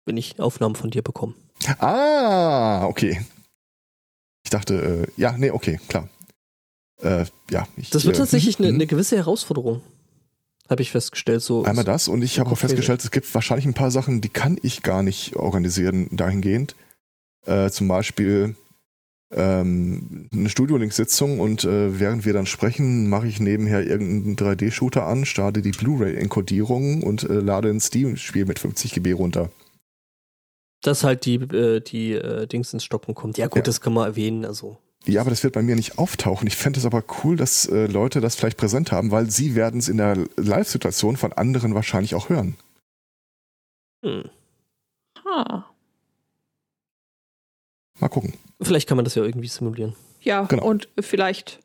Wenn ich Aufnahmen von dir bekomme. Ah, okay. Ich dachte, äh, ja, nee, okay, klar. Äh, ja, ich, Das wird äh, tatsächlich eine mhm. eine gewisse Herausforderung. Habe ich festgestellt. So, Einmal das und ich habe auch festgestellt, es gibt wahrscheinlich ein paar Sachen, die kann ich gar nicht organisieren dahingehend. Äh, zum Beispiel ähm, eine Studio-Link-Sitzung und äh, während wir dann sprechen, mache ich nebenher irgendeinen 3D-Shooter an, starte die Blu-ray-Enkodierung und äh, lade ein Steam-Spiel mit 50 GB runter. Dass halt die, äh, die äh, Dings ins Stocken kommt. Ja gut, Ja. das kann man erwähnen. Also Ja, aber das wird bei mir nicht auftauchen. Ich fände es aber cool, dass äh, Leute das vielleicht präsent haben, weil sie werden es in der Live-Situation von anderen wahrscheinlich auch hören. hm. Ha. Mal gucken. vielleicht kann man das ja irgendwie simulieren. Ja, Genau. und vielleicht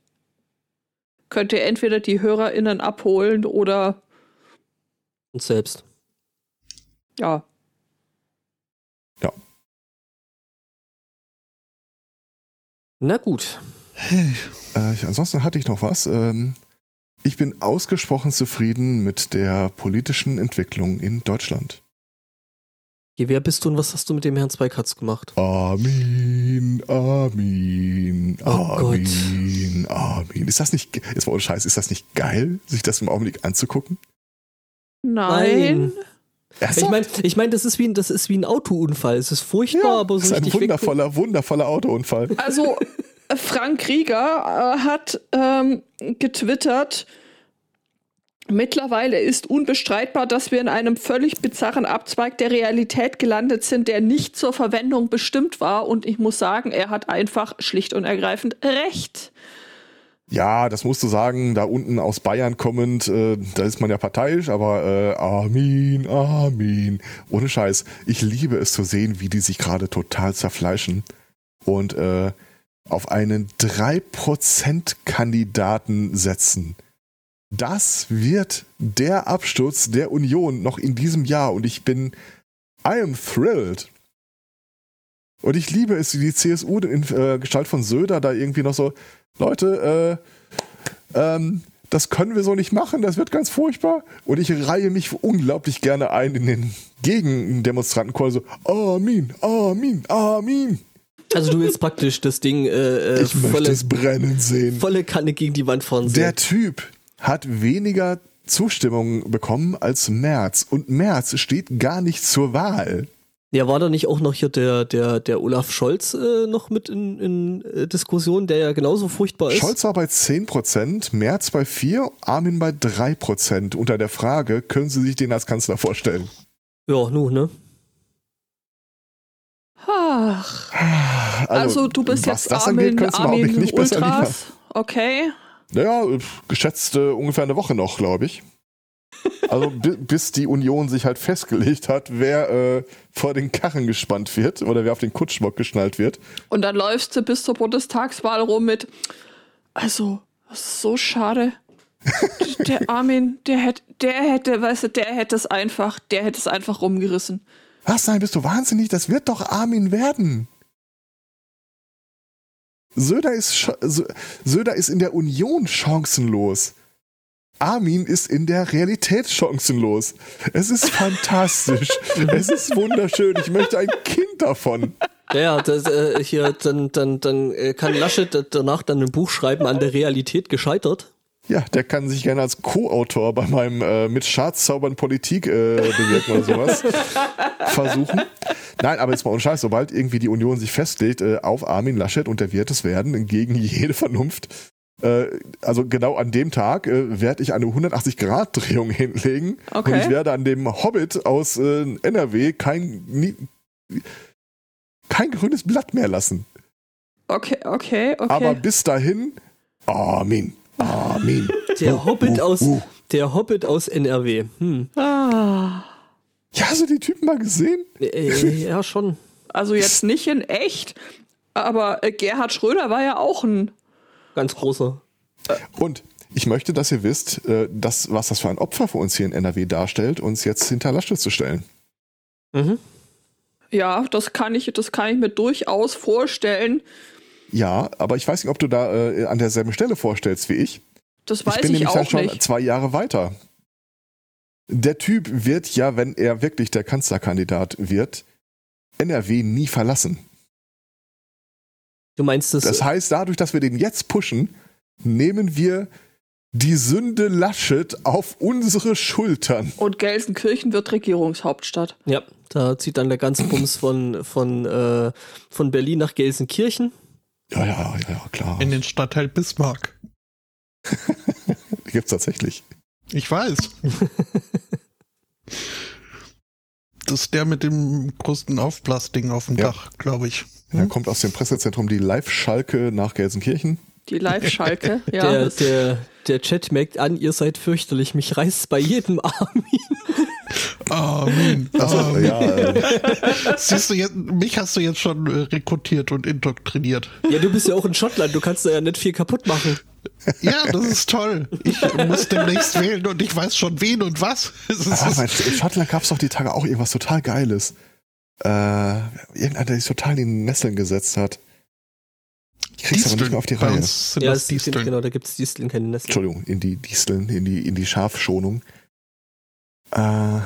könnt ihr entweder die HörerInnen abholen oder Und selbst. ja. Na gut. Äh, ansonsten hatte ich noch was. Ähm, ich bin ausgesprochen zufrieden mit der politischen Entwicklung in Deutschland. Hier, wer bist du und was hast du mit dem Herrn Zweikatz gemacht? Amin, Amin, Oh Amin, Amin. Ist das nicht, jetzt mal ohne Scheiß, ist das nicht geil, sich das im Augenblick anzugucken? Nein. Ich meine, ich mein, das ist wie ein, das ist wie ein Autounfall. Es ist furchtbar, aber das so ist ein richtig weg- wundervoller, wundervoller Autounfall. Also, äh, Frank Rieger äh, hat ähm, getwittert, mittlerweile ist unbestreitbar, dass wir in einem völlig bizarren Abzweig der Realität gelandet sind, der nicht zur Verwendung bestimmt war. Und ich muss sagen, er hat einfach schlicht und ergreifend recht. Ja, das musst du sagen, da unten aus Bayern kommend, äh, da ist man ja parteiisch, aber äh, Amin, Amin. Ohne Scheiß, ich liebe es zu sehen, wie die sich gerade total zerfleischen und äh, auf einen 3%-Kandidaten setzen. Das wird der Absturz der Union noch in diesem Jahr und ich bin, I am thrilled. Und ich liebe es, wie die CSU in äh, Gestalt von Söder da irgendwie noch so, Leute, äh, ähm, das können wir so nicht machen, das wird ganz furchtbar. Und ich reihe mich unglaublich gerne ein in den Gegendemonstrantenchor, so, Amin, Amin, Amin. Also du willst praktisch das Ding äh, äh, Ich möchte volle, es brennen sehen. volle Kanne gegen die Wand fahren. Der sehen. Typ hat weniger Zustimmung bekommen als Merz. Und Merz steht gar nicht zur Wahl. Ja, war da nicht auch noch hier der, der, der Olaf Scholz äh, noch mit in, in äh, Diskussion, der ja genauso furchtbar ist? Scholz war bei 10%, Merz bei 4%, Armin bei 3%. Unter der Frage, können Sie sich den als Kanzler vorstellen? Ja, nu, ne? Ach, also, du bist was jetzt das Armin, angeht, Armin nicht. Ultras. Okay. Naja, geschätzt äh, ungefähr eine Woche noch, glaube ich. Also bi bis die Union sich halt festgelegt hat, wer äh, vor den Karren gespannt wird oder wer auf den Kutschbock geschnallt wird. Und dann läufst du bis zur Bundestagswahl rum mit. Also, das ist so schade. der Armin, der hätte, der hätte, weißt du, der hätte es einfach, der hätte es einfach rumgerissen. Was, nein, bist du wahnsinnig? Das wird doch Armin werden. Söder ist, Söder ist in der Union chancenlos. Armin ist in der Realität chancenlos. Es ist fantastisch. es ist wunderschön. Ich möchte ein Kind davon. Ja, das, äh, hier, dann, dann, dann äh, kann Laschet danach dann ein Buch schreiben, an der Realität gescheitert. Ja, der kann sich gerne als Co-Autor bei meinem äh, mit Schadzaubern Politik äh, bewirken oder sowas versuchen. Nein, aber jetzt mal ohne Scheiß, sobald irgendwie die Union sich festlegt äh, auf Armin Laschet und der wird es werden, gegen jede Vernunft, also genau an dem Tag äh, werde ich eine 180-Grad-Drehung hinlegen Okay. und ich werde an dem Hobbit aus äh, NRW kein, nie, kein grünes Blatt mehr lassen. Okay, okay, okay. Aber bis dahin, Armin, Armin. Der Hobbit uh, aus, uh. der Hobbit aus NRW. Hm. ah, Ja, hast du die Typen mal gesehen? Äh, ja, schon. also jetzt nicht in echt, aber äh, Gerhard Schröder war ja auch ein. Ganz großer. Und ich möchte, dass ihr wisst, äh, das, was das für ein Opfer für uns hier in NRW darstellt, uns jetzt hinter Laschet zu stellen. Mhm. Ja, das kann ich, das kann ich mir durchaus vorstellen. Ja, aber ich weiß nicht, ob du da äh, an derselben Stelle vorstellst wie ich. Das weiß ich bin ich nämlich dann auch schon nicht. zwei Jahre weiter. Der Typ wird ja, wenn er wirklich der Kanzlerkandidat wird, NRW nie verlassen. Du meinst das? Das heißt, dadurch, dass wir den jetzt pushen, nehmen wir die Sünde Laschet auf unsere Schultern. Und Gelsenkirchen wird Regierungshauptstadt. ja, da zieht dann der ganze Bums von, von, äh, von Berlin nach Gelsenkirchen. Ja, ja, ja, ja klar. In den Stadtteil Bismarck. Die gibt's tatsächlich. Ich weiß. das ist der mit dem großen Aufblasding auf dem Ja. Dach, glaube ich. Da kommt aus dem Pressezentrum die Live-Schalke nach Gelsenkirchen. Die Live-Schalke. ja. der, der, der Chat merkt an, ihr seid fürchterlich. Mich reißt bei jedem Armin. Amen. Achso, Amen. ja, äh, Siehst du jetzt, mich hast du jetzt schon äh, rekrutiert und indoktriniert. Ja, du bist ja auch in Schottland. Du kannst da ja nicht viel kaputt machen. Ja, das ist toll. Ich muss demnächst wählen und ich weiß schon wen und was. Es ah, mein, in Schottland gab's doch die Tage auch irgendwas total Geiles. Äh, irgendeiner, der sich total in die Nesseln gesetzt hat. Ich krieg's aber nicht mehr auf die Reihe. ja, das es, Disteln. genau, da gibt es Disteln, keine Nesseln. Entschuldigung, in die Disteln, in die, in die Schafschonung. Äh,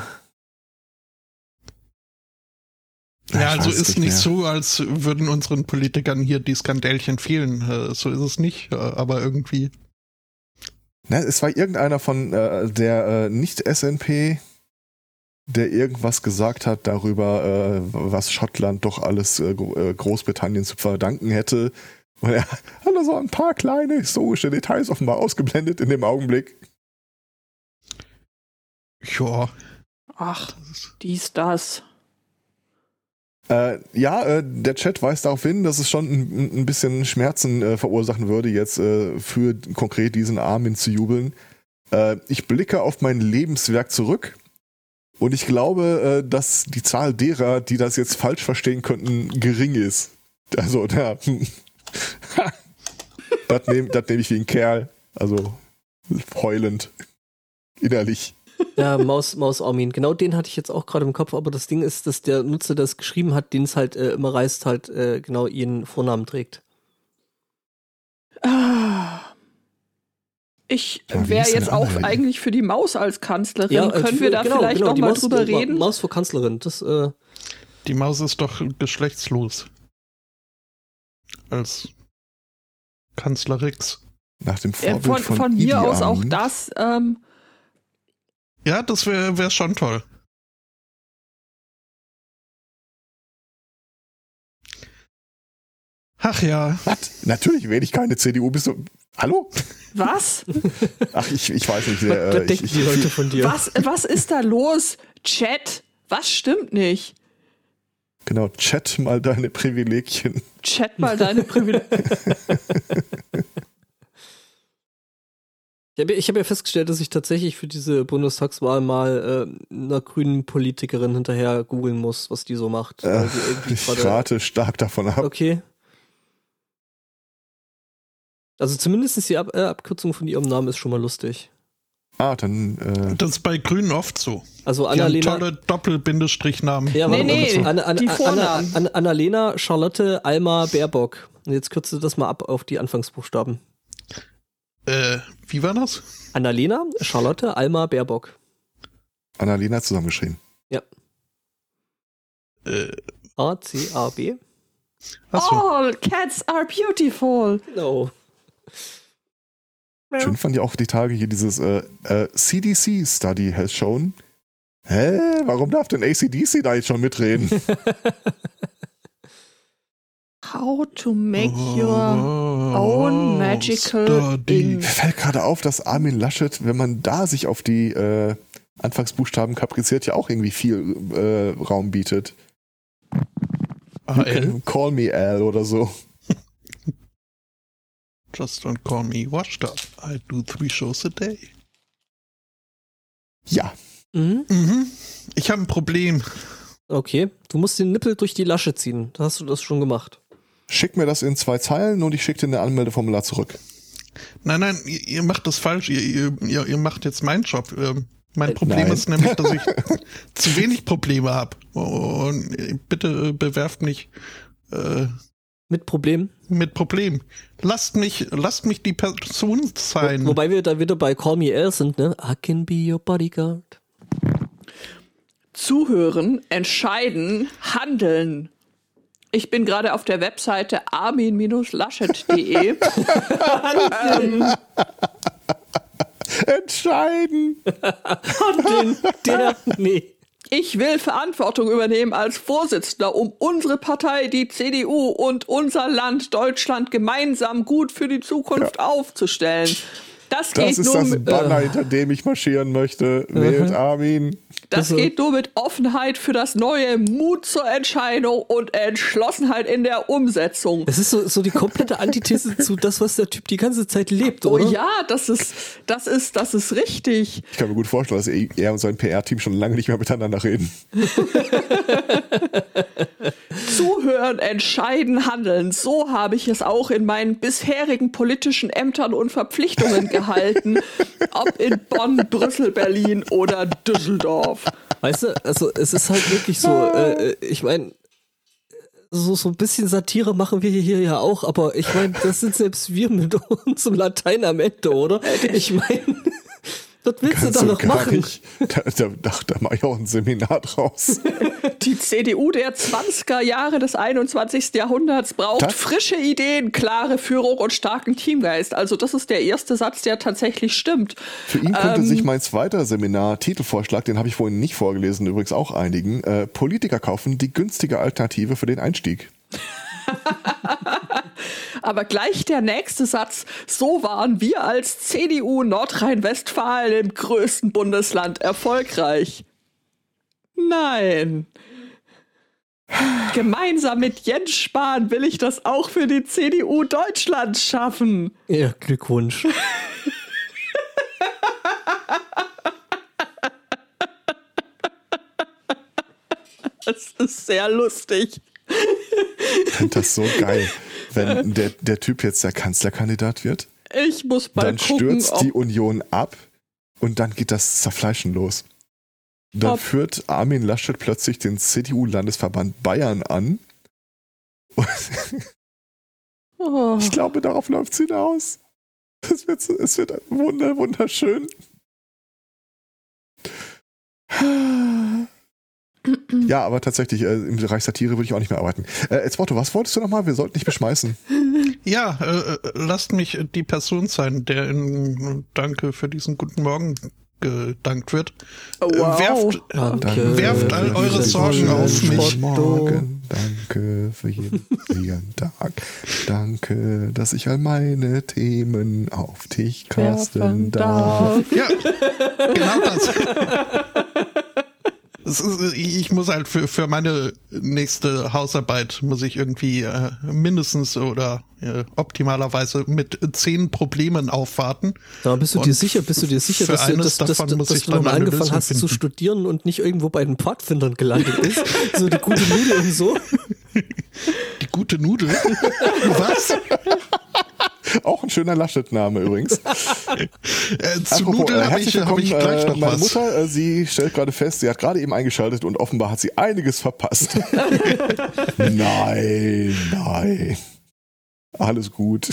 Ja, also ist nicht mehr. so, als würden unseren Politikern hier die Skandälchen fehlen. Äh, So ist es nicht, äh, aber irgendwie. Ne, es war irgendeiner von äh, der äh, nicht-SNP, der irgendwas gesagt hat darüber, äh, was Schottland doch alles äh, äh, Großbritannien zu verdanken hätte. Und er hat da so ein paar kleine historische Details offenbar ausgeblendet in dem Augenblick. Ja. Ach, dies, das. Äh, ja, äh, der Chat weist darauf hin, dass es schon ein, ein bisschen Schmerzen äh, verursachen würde, jetzt äh, für konkret diesen Armin zu jubeln. Äh, ich blicke auf mein Lebenswerk zurück und ich glaube, äh, dass die Zahl derer, die das jetzt falsch verstehen könnten, gering ist. Also, ja, das nehme das nehm ich wie ein Kerl. Also, heulend. Innerlich. Ja, Maus, Maus Armin. Genau den hatte ich jetzt auch gerade im Kopf, aber das Ding ist, dass der Nutzer, der es geschrieben hat, den es halt äh, immer reißt, halt äh, genau ihren Vornamen trägt. Ah. Ich Ja, wäre jetzt auch andere? eigentlich für die Maus als Kanzlerin. äh, Können wir da genau, vielleicht genau, noch die mal Maus, drüber reden? Maus für Kanzlerin. Das, äh, Die Maus ist doch geschlechtslos. Als Kanzlerix. Nach dem Äh, Vorbild von, von, von Idi mir aus auch das. Ähm, Ja, das wäre wär schon toll. Ach ja, Was? Natürlich wähle ich keine CDU. Bist du. Hallo? Was? Ach, ich, ich weiß nicht. was, Äh, was ich, denken ich, die Leute von dir? was? Was ist da los? Chat? Was stimmt nicht? Genau, chat mal deine Privilegien. Chat mal deine Privilegien. Ich habe ja festgestellt, dass ich tatsächlich für diese Bundestagswahl mal äh, einer grünen Politikerin hinterher googeln muss, was die so macht. Äh, ich rate stark davon ab. Okay. Also zumindest die Ab äh, Abkürzung von ihrem Namen ist schon mal lustig. Ah, dann. Äh, das ist bei Grünen oft so. Also Annalena. tolle Doppel-Bindestrich-Namen. Ja, Nee, warte mal, nee, so. Anna, Anna, die Vornamen. Anna, Annalena, Charlotte, Alma, Baerbock. Und jetzt kürzt du das mal ab auf die Anfangsbuchstaben. Äh, wie war das? Annalena, Charlotte, Alma, Baerbock. Annalena zusammengeschrieben. Äh, A, C, A, B. achso. All cats are beautiful. Genau. Schön fand ich auch die Tage hier dieses äh, äh, CDC-Study has shown. Hä? Warum darf denn ACDC da jetzt schon mitreden? How to make your own magical Study. Mir fällt gerade auf, dass Armin Laschet, wenn man da sich auf die äh, Anfangsbuchstaben kapriziert, ja auch irgendwie viel äh, Raum bietet. AL. Call me Al oder so. Just don't call me washed up. I do three shows a day. Ja, Mhm. Mhm. Ich habe ein Problem. Okay, du musst den Nippel durch die Lasche ziehen. Hast du das schon gemacht? schick mir das in zwei Zeilen und ich schicke dir eine Anmeldeformular zurück. Nein, nein, ihr, ihr macht das falsch. Ihr, ihr, ihr, macht jetzt meinen Job. Ähm, mein Äh, Problem nein. ist nämlich, dass ich zu wenig Probleme habe. Und bitte äh, bewerft mich äh, Mit Problem. mit Problemen. Lasst mich, lasst mich die Person sein. Wo, wobei wir da wieder bei Call Me Al sind, ne? I can be your bodyguard. Zuhören, entscheiden, handeln. Ich bin gerade auf der Webseite armin-laschet.de. Entscheiden! Handeln, der, nee. Ich will Verantwortung übernehmen als Vorsitzender, um unsere Partei, die CDU und unser Land Deutschland gemeinsam gut für die Zukunft aufzustellen. Das, Das geht ist nur das mit, Banner, hinter dem ich marschieren möchte. Wählt Armin. Das Also- geht nur mit Offenheit für das Neue, Mut zur Entscheidung und Entschlossenheit in der Umsetzung. Es ist so, so die komplette Antithese zu das, was der Typ die ganze Zeit lebt, Oh oder? ja, das ist, das ist, das ist richtig. Ich kann mir gut vorstellen, dass er er und sein PR-Team schon lange nicht mehr miteinander reden. Zuhören, entscheiden, handeln. So habe ich es auch in meinen bisherigen politischen Ämtern und Verpflichtungen gehalten. Ob in Bonn, Brüssel, Berlin oder Düsseldorf. Weißt du, also es ist halt wirklich so, äh, ich meine, so, so ein bisschen Satire machen wir hier ja auch, aber ich meine, das sind selbst wir mit unserem Latein am Ende, oder? Ich meine, was willst Kannst da du noch gar machen? nicht. Da, da, da, da mache ich auch ein Seminar draus. Die CDU der 20er Jahre des 21. Jahrhunderts braucht Das- frische Ideen, klare Führung und starken Teamgeist. Also das ist der erste Satz, der tatsächlich stimmt. Für ihn könnte Ähm. sich mein zweiter Seminar-Titelvorschlag, den habe ich vorhin nicht vorgelesen, übrigens auch einigen, äh, Politiker kaufen, die günstige Alternative für den Einstieg. Aber gleich der nächste Satz. So waren wir als CDU Nordrhein-Westfalen im größten Bundesland erfolgreich. Nein. Gemeinsam mit Jens Spahn will ich das auch für die CDU Deutschland schaffen. Ja, Glückwunsch. Das ist sehr lustig. Ich finde das so geil, wenn der, der Typ jetzt der Kanzlerkandidat wird. Ich muss mal dann gucken, stürzt die Union ab und dann geht das Zerfleischen los. Dann Ob- führt Armin Laschet plötzlich den CDU-Landesverband Bayern an. Oh. ich glaube, darauf läuft es hinaus. Es wird, es wird wunder, wunderschön. Ja, aber tatsächlich, äh, im Bereich Satire würde ich auch nicht mehr arbeiten. Äh, Otto, was wolltest du nochmal? Wir sollten nicht beschmeißen. Ja, äh, äh, lasst mich die Person sein, der in Danke für diesen guten Morgen gedankt wird. Oh, Äh, wow. Werft, Danke. werft all eure Sorgen auf mich. Morgen, danke für jeden, jeden Tag. Danke, dass ich all meine Themen auf dich casten Werfen darf. Ja, genau das. Ist, ich muss halt für, für meine nächste Hausarbeit muss ich irgendwie äh, mindestens oder äh, optimalerweise mit zehn Problemen aufwarten. Da bist du dir Und sicher, bist du dir sicher, dass du, dass, dass, dass du dann nochmal angefangen Lösung hast zu finden. studieren und nicht irgendwo bei den Pfadfindern gelandet bist? so die gute Nudel und so. Die gute Nudel. Was? Auch ein schöner Laschet-Name übrigens. Äh, zu Apropos, Nudel äh, habe ich, hab ich gleich äh, noch meine was. Mutter, äh, sie stellt gerade fest, sie hat gerade eben eingeschaltet und offenbar hat sie einiges verpasst. nein, nein. Alles gut.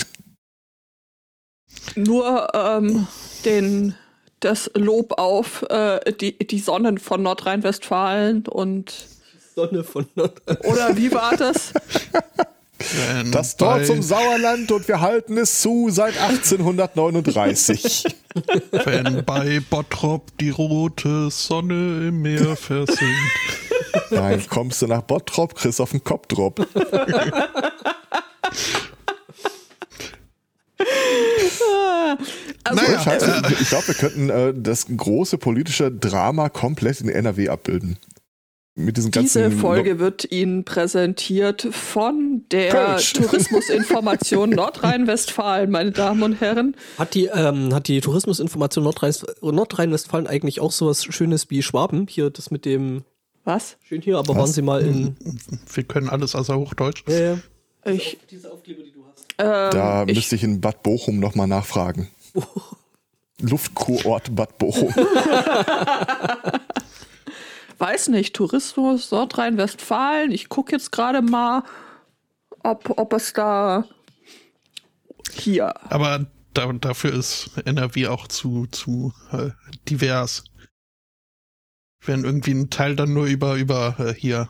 Nur ähm, den, das Lob auf äh, die, die Sonnen von Nordrhein-Westfalen und Sonne von Nord. oder wie war das? Wenn Das Tor zum Sauerland und wir halten es zu seit 1839. Wenn bei Bottrop die rote Sonne im Meer versinkt. Nein, kommst du nach Bottrop, kriegst auf den Kopf drop. Also, Naja, Scheiße, äh, ich glaube, wir könnten äh, das große politische Drama komplett in NRW abbilden. Mit diesen ganzen Diese Folge wird Ihnen präsentiert von der. Tourismusinformation Nordrhein-Westfalen, meine Damen und Herren. Hat die, ähm, hat die Tourismusinformation Nordrhein- Nordrhein-Westfalen eigentlich auch sowas Schönes wie Schwaben? Hier, das mit dem, Was? schön hier, aber Was? waren Sie mal in, Wir können alles außer Hochdeutsch. ja, ja. Ich, diese Aufkleber, die du hast. ähm, Da ich, müsste ich in Bad Bochum nochmal nachfragen. Luftkurort Bad Bochum. weiß nicht, Tourismus Nordrhein-Westfalen. Ich gucke jetzt gerade mal, ob, ob es da hier. Aber da, dafür ist NRW auch zu, zu äh, divers. Wenn irgendwie ein Teil dann nur über, über äh, hier.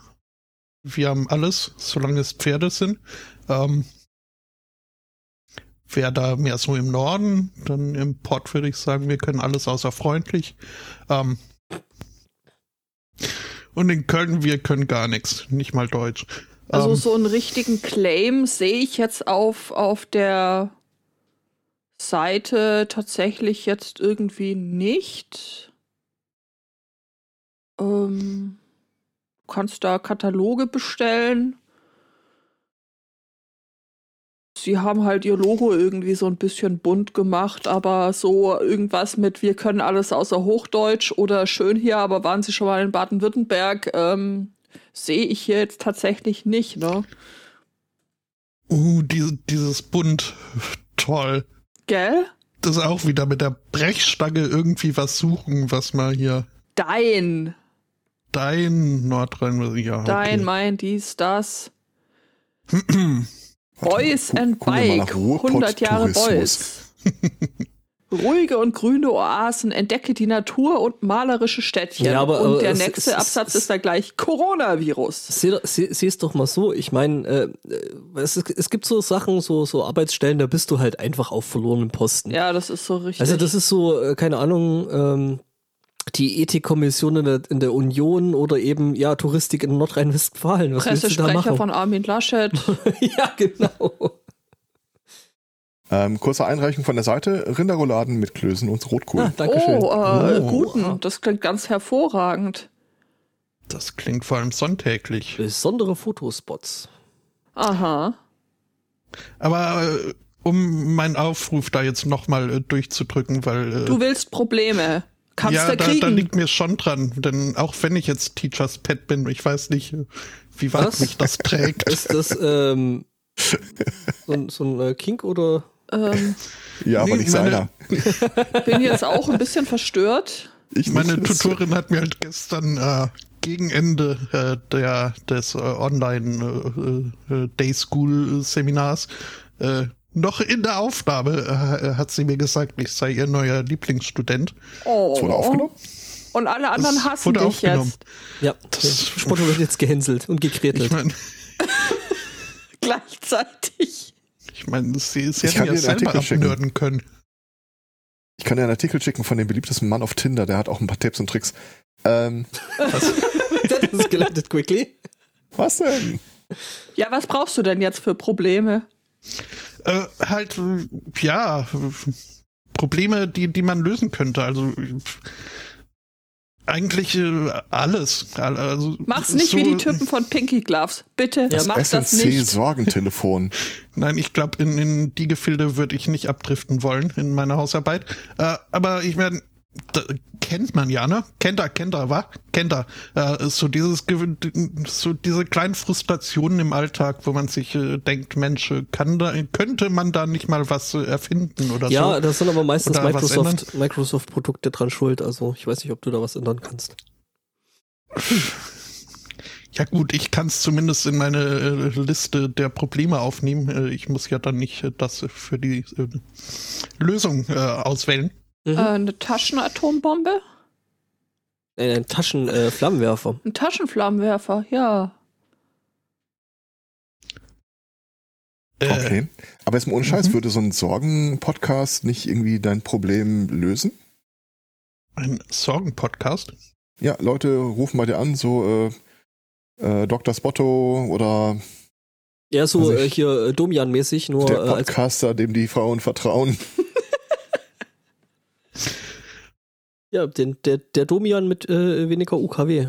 Wir haben alles, solange es Pferde sind. Ähm, Wäre da mehr so im Norden, dann im Port würde ich sagen, wir können alles außer freundlich. Ähm, und in Köln, wir können gar nichts, nicht mal Deutsch. Also Ähm, so einen richtigen Claim sehe ich jetzt auf, auf der Seite tatsächlich jetzt irgendwie nicht. Ähm, du kannst da Kataloge bestellen. Sie haben halt ihr Logo irgendwie so ein bisschen bunt gemacht, aber so irgendwas mit wir können alles außer Hochdeutsch oder schön hier, aber waren Sie schon mal in Baden-Württemberg? Ähm, sehe ich hier jetzt tatsächlich nicht, ne? uh, diese, dieses Bunt, toll. Gell? das auch wieder mit der Brechstange irgendwie was suchen, was mal hier Dein, dein Nordrhein, ja. dein, okay. mein, dies, das. Boys and Bike, nach Ruhrpott 100 Jahre. Boys. Ruhige und grüne Oasen, entdecke die Natur und malerische Städtchen. Ja, aber, und aber der es- nächste es- Absatz es- ist da gleich Coronavirus. Sieh, sieh es doch mal so. Ich meine, äh, äh, es, es gibt so Sachen, so, so Arbeitsstellen, da bist du halt einfach auf verlorenen Posten. Ja, das ist so richtig. Also das ist so, äh, keine Ahnung, ähm, die Ethikkommission in der, in der Union oder eben, ja, Touristik in Nordrhein-Westfalen. Was willst du da Pressesprecher machen? von Armin Laschet. ja, genau. Ähm, kurze Einreichung von der Seite. Rinderrouladen mit Klößen und Rotkohl. Ah, Dankeschön. Oh, äh, Oh. guten. Das klingt ganz hervorragend. Das klingt vor allem sonntäglich. Besondere Fotospots. Aha. Aber äh, um meinen Aufruf da jetzt nochmal äh, durchzudrücken, weil äh, Du willst Probleme. Kannst ja, da, kriegen. da liegt mir schon dran, denn auch wenn ich jetzt Teachers Pet bin, ich weiß nicht, wie weit Was? mich das trägt. Ist das ähm, so, ein- so ein äh, Kink oder? ähm, ja, aber nee, nicht seiner. bin jetzt auch ein bisschen verstört. Ich Meine. Tutorin hat mir halt gestern äh, gegen Ende äh, der, des äh, Online äh, äh, Day School Seminars äh, noch in der Aufnahme äh, hat sie mir gesagt, ich sei ihr neuer Lieblingsstudent. Oh. Es wurde aufgenommen? Und alle anderen Es hassen wurde dich aufgenommen. jetzt. Ja, Das- Spotto wird jetzt gehänselt und gekretelt. Ich meine, Gleichzeitig. ich mein, sie, sie Ich hätten kann ja selber Artikel schicken. abnörden können. Ich kann dir einen Artikel schicken von dem beliebtesten Mann auf Tinder, der hat auch ein paar Tipps und Tricks. Ähm, das ist geleitet quickly. was denn? Ja, was brauchst du denn jetzt für Probleme? Äh, halt, ja, Probleme, die, die man lösen könnte. Also eigentlich äh, alles. Al- Also, Mach's nicht wie so- die Typen von Pinky Gloves. Bitte, Das mach das nicht. SNC-Sorgentelefon. Nein, ich glaube, in, in die Gefilde würde ich nicht abdriften wollen in meiner Hausarbeit. Äh, aber ich meine, kennt man ja, ne? Kennt er, kennt er, wa? Kennt er. Äh, so dieses, so diese kleinen Frustrationen im Alltag, wo man sich äh, denkt, Mensch, äh, kann da, könnte man da nicht mal was äh, erfinden oder Ja, so? das sind aber meistens was Microsoft, Microsoft-Produkte dran schuld. Also ich weiß nicht, ob du da was ändern kannst. Ja gut, ich kann es zumindest in meine äh, Liste der Probleme aufnehmen. Äh, ich muss ja dann nicht äh, das für die äh, Lösung äh, auswählen. Äh, eine Taschenatombombe? Äh, Ein Taschenflammenwerfer. Ein Taschenflammenwerfer, ja. Äh, Okay. Aber jetzt mal ohne Scheiß, würde so ein Sorgen-Podcast nicht irgendwie dein Problem lösen? Ein Sorgen-Podcast. Ja, Leute rufen bei dir an, so äh, äh, Dr. Spotto oder Ja, so Also äh, ich- hier äh, Domian-mäßig, nur der äh, als Podcaster, dem die Frauen vertrauen. ja, den, der, der Domian mit äh, weniger UKW.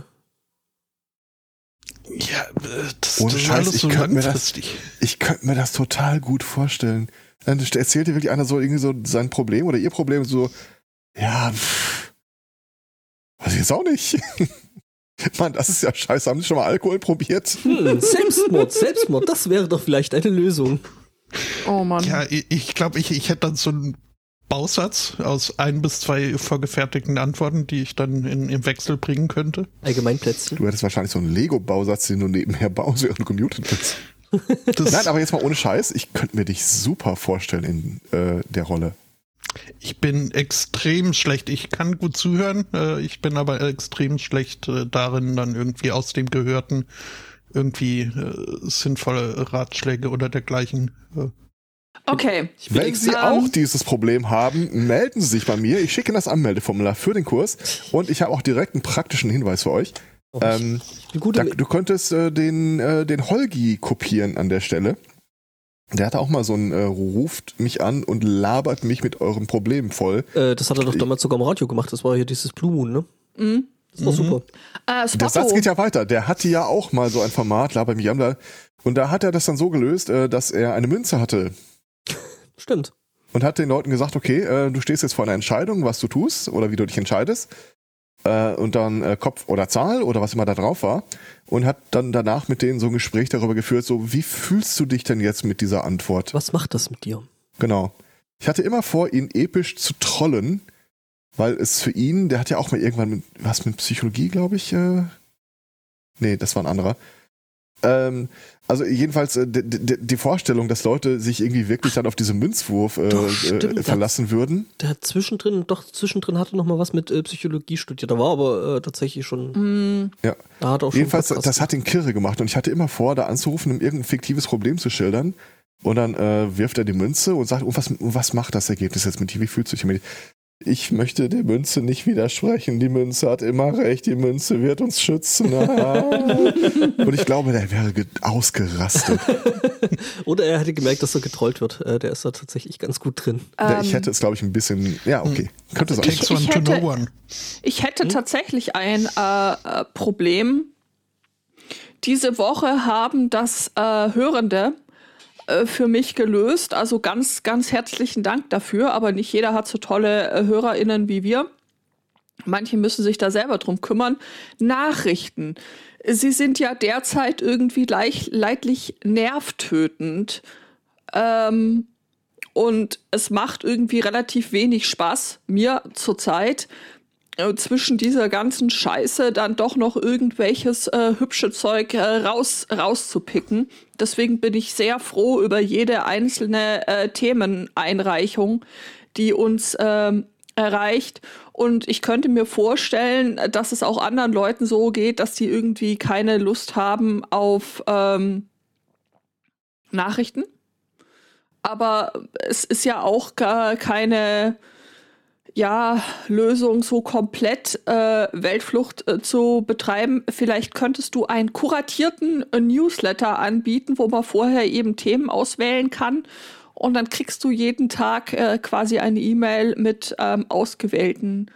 Ja, äh, das, Ohne das ist Scheiß, alles ich so könnte mir das-. Ich könnte mir das total gut vorstellen. Dann erzählt dir wirklich einer so irgendwie so sein Problem oder ihr Problem so, ja, pff, weiß ich jetzt auch nicht. Mann, das ist ja scheiße. Haben Sie schon mal Alkohol probiert? Hm, Selbstmord, Selbstmord, das wäre doch vielleicht eine Lösung. Oh Mann. Ja, ich glaube, ich, glaub, ich, ich hätte dann so einen Bausatz aus ein bis zwei vorgefertigten Antworten, die ich dann in, im Wechsel bringen könnte. Allgemeinplätzchen. Du hättest wahrscheinlich so einen Lego-Bausatz, den du nebenher baust, während du gemutet bist. Das, Nein, aber jetzt mal ohne Scheiß. Ich könnte mir dich super vorstellen in äh, der Rolle. ich bin extrem schlecht. Ich kann gut zuhören, äh, ich bin aber extrem schlecht äh, darin, dann irgendwie aus dem Gehörten irgendwie äh, sinnvolle Ratschläge oder dergleichen. Okay. Wenn Sie auch dieses Problem haben, melden Sie sich bei mir. Ich schicke Ihnen das Anmeldeformular für den Kurs und ich habe auch direkt einen praktischen Hinweis für euch. Oh, Ähm, da, du könntest äh, den, äh, den Holgi kopieren an der Stelle. Der hatte auch mal so einen, äh, ruft mich an und labert mich mit eurem Problem voll. äh, Das hat er doch damals sogar im Radio gemacht. Das war hier dieses Blue Moon, ne? Mhm. Das war Mhm. super. Äh, Der Satz geht ja weiter. Der hatte ja auch mal so ein Format, labert mich an. da- Und da hat er das dann so gelöst, äh, dass er eine Münze hatte Stimmt. und hat den Leuten gesagt, okay, äh, du stehst jetzt vor einer Entscheidung, was du tust oder wie du dich entscheidest. Äh, und dann äh, Kopf oder Zahl oder was immer da drauf war. Und hat dann danach mit denen so ein Gespräch darüber geführt, so wie fühlst du dich denn jetzt mit dieser Antwort? Was macht das mit dir? Genau. Ich hatte immer vor, ihn episch zu trollen, weil es für ihn, der hat ja auch mal irgendwann mit, was mit Psychologie, glaube ich, äh, nee, das war ein anderer. Ähm, also jedenfalls äh, die Vorstellung, dass Leute sich irgendwie wirklich dann auf diesen Münzwurf äh, Doch, stimmt, äh, verlassen würden. Der hat zwischendrin, doch zwischendrin hatte noch mal was mit äh, Psychologie studiert. Da war aber äh, tatsächlich schon, Mhm. da hat auch schon Jedenfalls, Podcast das hat ihn kirre gemacht und ich hatte immer vor, da anzurufen, um irgendein fiktives Problem zu schildern. Und dann äh, wirft er die Münze und sagt, und was, und was macht das Ergebnis jetzt mit dir? Wie fühlst du dich damit? Ich möchte der Münze nicht widersprechen. Die Münze hat immer recht. Die Münze wird uns schützen. Ah. und ich glaube, der wäre ge- ausgerastet. Oder er hätte gemerkt, dass er getrollt wird. Äh, der ist da tatsächlich ganz gut drin. Ja, ich Ähm, hätte es, glaube ich, ein bisschen. Ja, okay. Könnte sein. Ich to hätte-. Ich hätte tatsächlich ein äh, äh, Problem. Diese Woche haben das äh, Hörende äh, für mich gelöst. Also ganz, ganz herzlichen Dank dafür. Aber nicht jeder hat so tolle äh, HörerInnen wie wir. Manche müssen sich da selber drum kümmern. Nachrichten. Sie sind ja derzeit irgendwie leicht, leidlich nervtötend. Ähm, und es macht irgendwie relativ wenig Spaß, mir zurzeit, zwischen dieser ganzen Scheiße dann doch noch irgendwelches äh, hübsche Zeug äh, raus, rauszupicken. Deswegen bin ich sehr froh über jede einzelne äh, Themeneinreichung, die uns ähm, erreicht. Und ich könnte mir vorstellen, dass es auch anderen Leuten so geht, dass die irgendwie keine Lust haben auf ähm, Nachrichten. Aber es ist ja auch gar keine ja, Lösung, so komplett äh, Weltflucht äh, zu betreiben. Vielleicht könntest du einen kuratierten äh, Newsletter anbieten, wo man vorher eben Themen auswählen kann. Und dann kriegst du jeden Tag äh, quasi eine E-Mail mit ähm, ausgewählten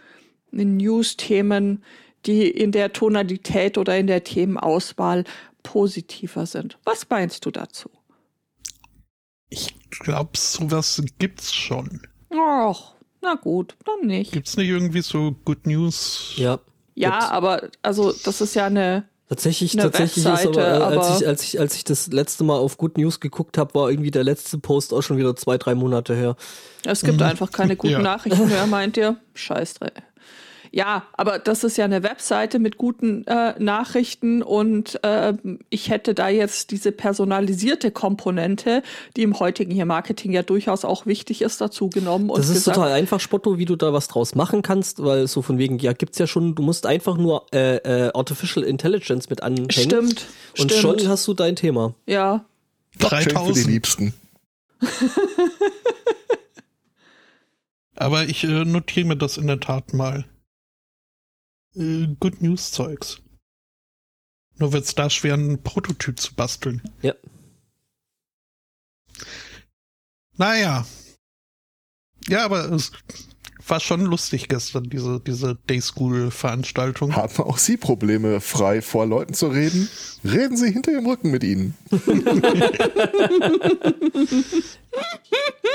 News-Themen, die in der Tonalität oder in der Themenauswahl positiver sind. Was meinst du dazu? Ich glaube, sowas gibt's schon. Ach, na gut, dann nicht. Gibt's nicht irgendwie so Good News? Ja. Ja, gibt's. aber also das ist ja eine. Tatsächlich, Eine tatsächlich ist Webseite, aber, äh, als, aber- ich, als, ich, als ich das letzte Mal auf Good News geguckt habe, war irgendwie der letzte Post auch schon wieder zwei, drei Monate her. Es gibt Mhm. einfach keine guten Ja. Nachrichten mehr, meint ihr? Scheißdreck. Ja, aber das ist ja eine Webseite mit guten äh, Nachrichten und äh, ich hätte da jetzt diese personalisierte Komponente, die im heutigen hier Marketing ja durchaus auch wichtig ist, dazu genommen und Das ist gesagt, total einfach, Spotto, wie du da was draus machen kannst, weil so von wegen, ja, gibt's ja schon, du musst einfach nur äh, äh, Artificial Intelligence mit anhängen. stimmt, Und stimmt. schon hast du dein Thema. ja, Blockchain für die 3000. Liebsten. Aber ich äh, notiere mir das in der Tat mal. Äh, Good News Zeugs. Nur wird es da schwer, einen Prototyp zu basteln. Ja. Naja. Ja, aber es war schon lustig gestern, diese, diese Day School-Veranstaltung. Haben auch Sie Probleme, frei vor Leuten zu reden? Reden Sie hinter Ihrem Rücken mit ihnen.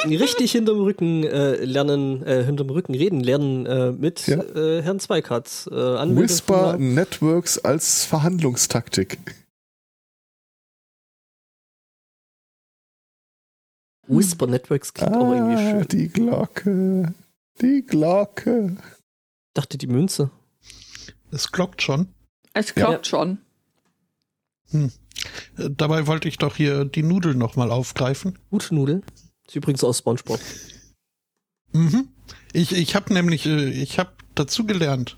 Richtig hinterm Rücken äh, lernen, äh, hinterm Rücken reden lernen äh, mit Ja. äh, Herrn Zweikatz. Äh, Whisper Networks als Verhandlungstaktik. Whisper Networks klingt auch irgendwie Ah, schön. die Glocke. Die Glocke. Dachte die Münze. Es glockt schon. Es klappt schon. Äh, Dabei wollte ich doch hier die Nudeln nochmal aufgreifen. Gute Nudeln. Ist übrigens aus Spongebob. Mhm. Ich, ich habe nämlich, äh, ich habe dazu gelernt.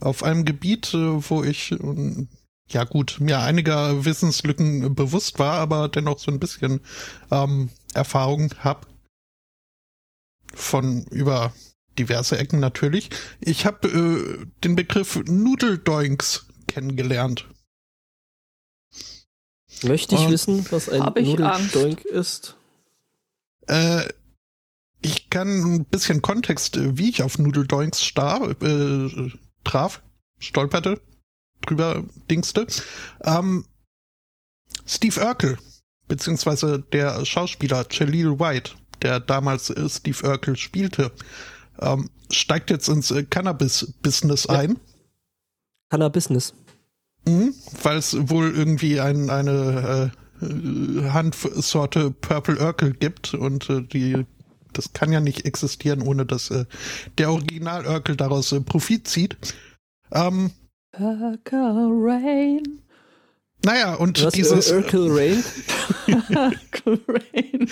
Auf einem Gebiet, äh, wo ich, ähm, ja gut, mir einiger Wissenslücken bewusst war, aber dennoch so ein bisschen ähm, Erfahrung habe. Von über diverse Ecken natürlich. Ich habe äh, den Begriff Nudeldoinks kennengelernt. Möchte ich Und- wissen, was ein Nudeldoink ist? Äh, ich kann ein bisschen Kontext, äh, wie ich auf Nudeldoinks star, äh, traf, stolperte, drüber dingste. Ähm, Steve Urkel, beziehungsweise der Schauspieler Jaleel White, der damals äh, Steve Urkel spielte, ähm, steigt jetzt ins äh, Cannabis-Business Ja. ein. Cannabis. Mhm, weil es wohl irgendwie ein, eine äh, Handsorte Purple Urkel gibt und äh, die das kann ja nicht existieren, ohne dass äh, der Original Urkel daraus äh, Profit zieht. Ähm, Purple Rain. naja, und Was? dieses, Ur- Urkel Rain? Purple Rain.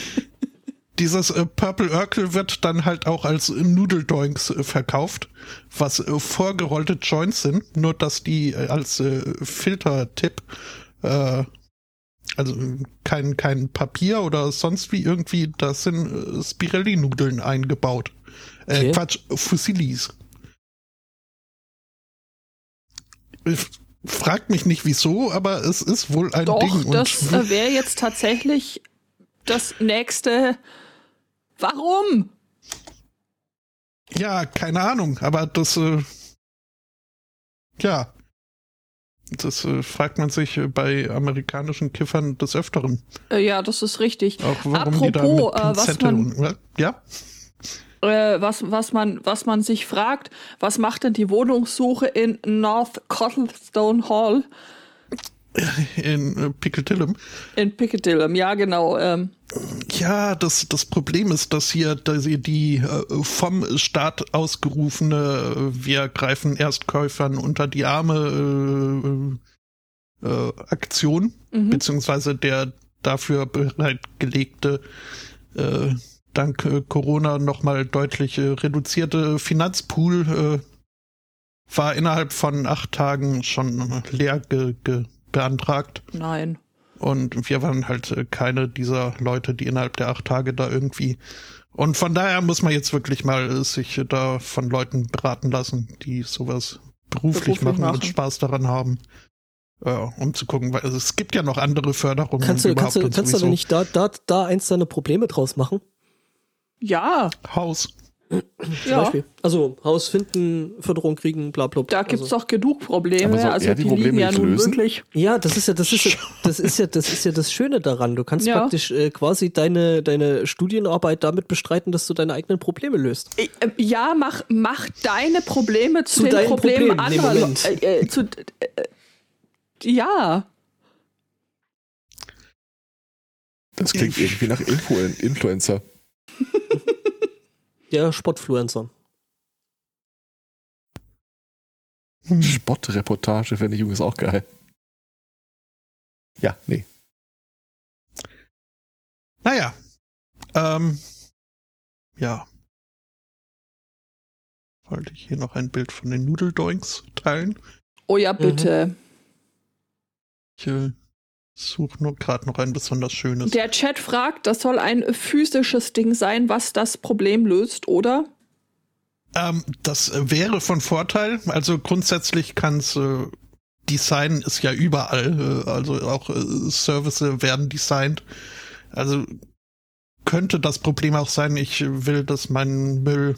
Dieses äh, Purple Urkel wird dann halt auch als Nudeldoinks äh, verkauft, was äh, vorgerollte Joints sind, nur dass die äh, als äh, Filtertipp äh, also kein, kein Papier oder sonst wie irgendwie, da sind äh, Spirelli-Nudeln eingebaut. Äh, Okay. Quatsch, Fusilis. Ich frag mich nicht wieso, aber es ist wohl ein Doch, Ding. das und äh, wäre jetzt tatsächlich das nächste. Warum? Ja, keine Ahnung, aber das, äh, ja, das äh, fragt man sich äh, bei amerikanischen Kiffern des Öfteren. Äh, ja, das ist richtig. Auch warum die da mit Apropos, äh, was man- und, äh, ja, Äh, was, was, man, was man sich fragt, was macht denn die Wohnungssuche in North Cottlestone Hall in äh, Piccadilly. in Piccadilly? Ja, genau. Ähm, Ja, das, das Problem ist, dass hier dass hier die äh, vom Staat ausgerufene Wir greifen Erstkäufern unter die Arme äh, äh, Aktion, mhm. beziehungsweise der dafür bereitgelegte, äh, dank äh, Corona nochmal deutlich äh, reduzierte Finanzpool äh, war innerhalb von acht Tagen schon leer ge ge beantragt. Nein. Und wir waren halt äh, keine dieser Leute, die innerhalb der acht Tage da irgendwie. Und von daher muss man jetzt wirklich mal äh, sich da von Leuten beraten lassen, die sowas beruflich, Beruflich machen, machen. und Spaß daran haben. Ja, um zu gucken, weil es gibt ja noch andere Förderungen. Kannst du, überhaupt kannst du, kannst du nicht da, da, da eins deiner Probleme draus machen? Ja, Haus. Zum ja. Beispiel. Also Haus finden, Förderung kriegen, bla bla. Da gibt's also, doch genug Probleme. Soll also er die die, Probleme liegen ja nun lösen? wirklich. Ja, das ist ja, das ist ja, das ist ja, das ist ja das Schöne daran. Du kannst Ja. praktisch äh, quasi deine, deine Studienarbeit damit bestreiten, dass du deine eigenen Probleme löst. Äh, äh, Ja, mach, mach deine Probleme zu, Zu den deinen Problemen Problemen, nee, anderer Moment. Äh, äh, zu, äh, ja, Das klingt irgendwie nach Influ Influencer. Der Sportfluencer. Spottreportage fände ich übrigens auch geil. Ja, nee. Naja. Ähm, ja. Wollte ich hier noch ein Bild von den Nudeldoinks teilen? oh ja, Mhm. bitte. Ich äh, Such nur gerade noch ein besonders schönes. Der Chat fragt, das soll ein physisches Ding sein, was das Problem löst, oder? Ähm, das äh, wäre von Vorteil. Also grundsätzlich kann es äh, Design ist ja überall, äh, also auch äh, Services werden designt. Also könnte das Problem auch sein, ich will, dass mein Müll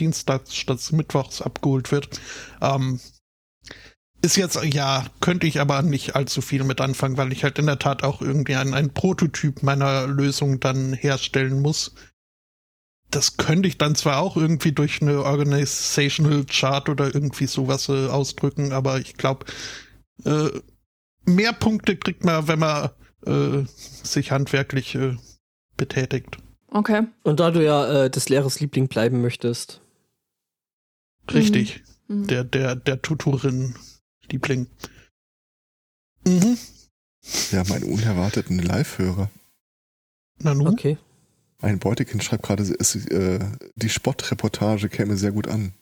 dienstags statt mittwochs abgeholt wird. Ähm, ist jetzt, ja, könnte ich aber nicht allzu viel mit anfangen, weil ich halt in der Tat auch irgendwie einen, einen Prototyp meiner Lösung dann herstellen muss. Das könnte ich dann zwar auch irgendwie durch eine Organizational Chart oder irgendwie sowas äh, ausdrücken, aber ich glaube, äh, mehr Punkte kriegt man, wenn man äh, sich handwerklich äh, betätigt. Okay. Und da du ja äh, des Lehrers Liebling bleiben möchtest. Richtig. Mhm. Der, der, der Tutorin-Liebling. Mhm. Wir haben einen unerwarteten Live-Hörer. Na nun. Okay. Ein Beutekind schreibt gerade, es, äh, die Spottreportage käme sehr gut an.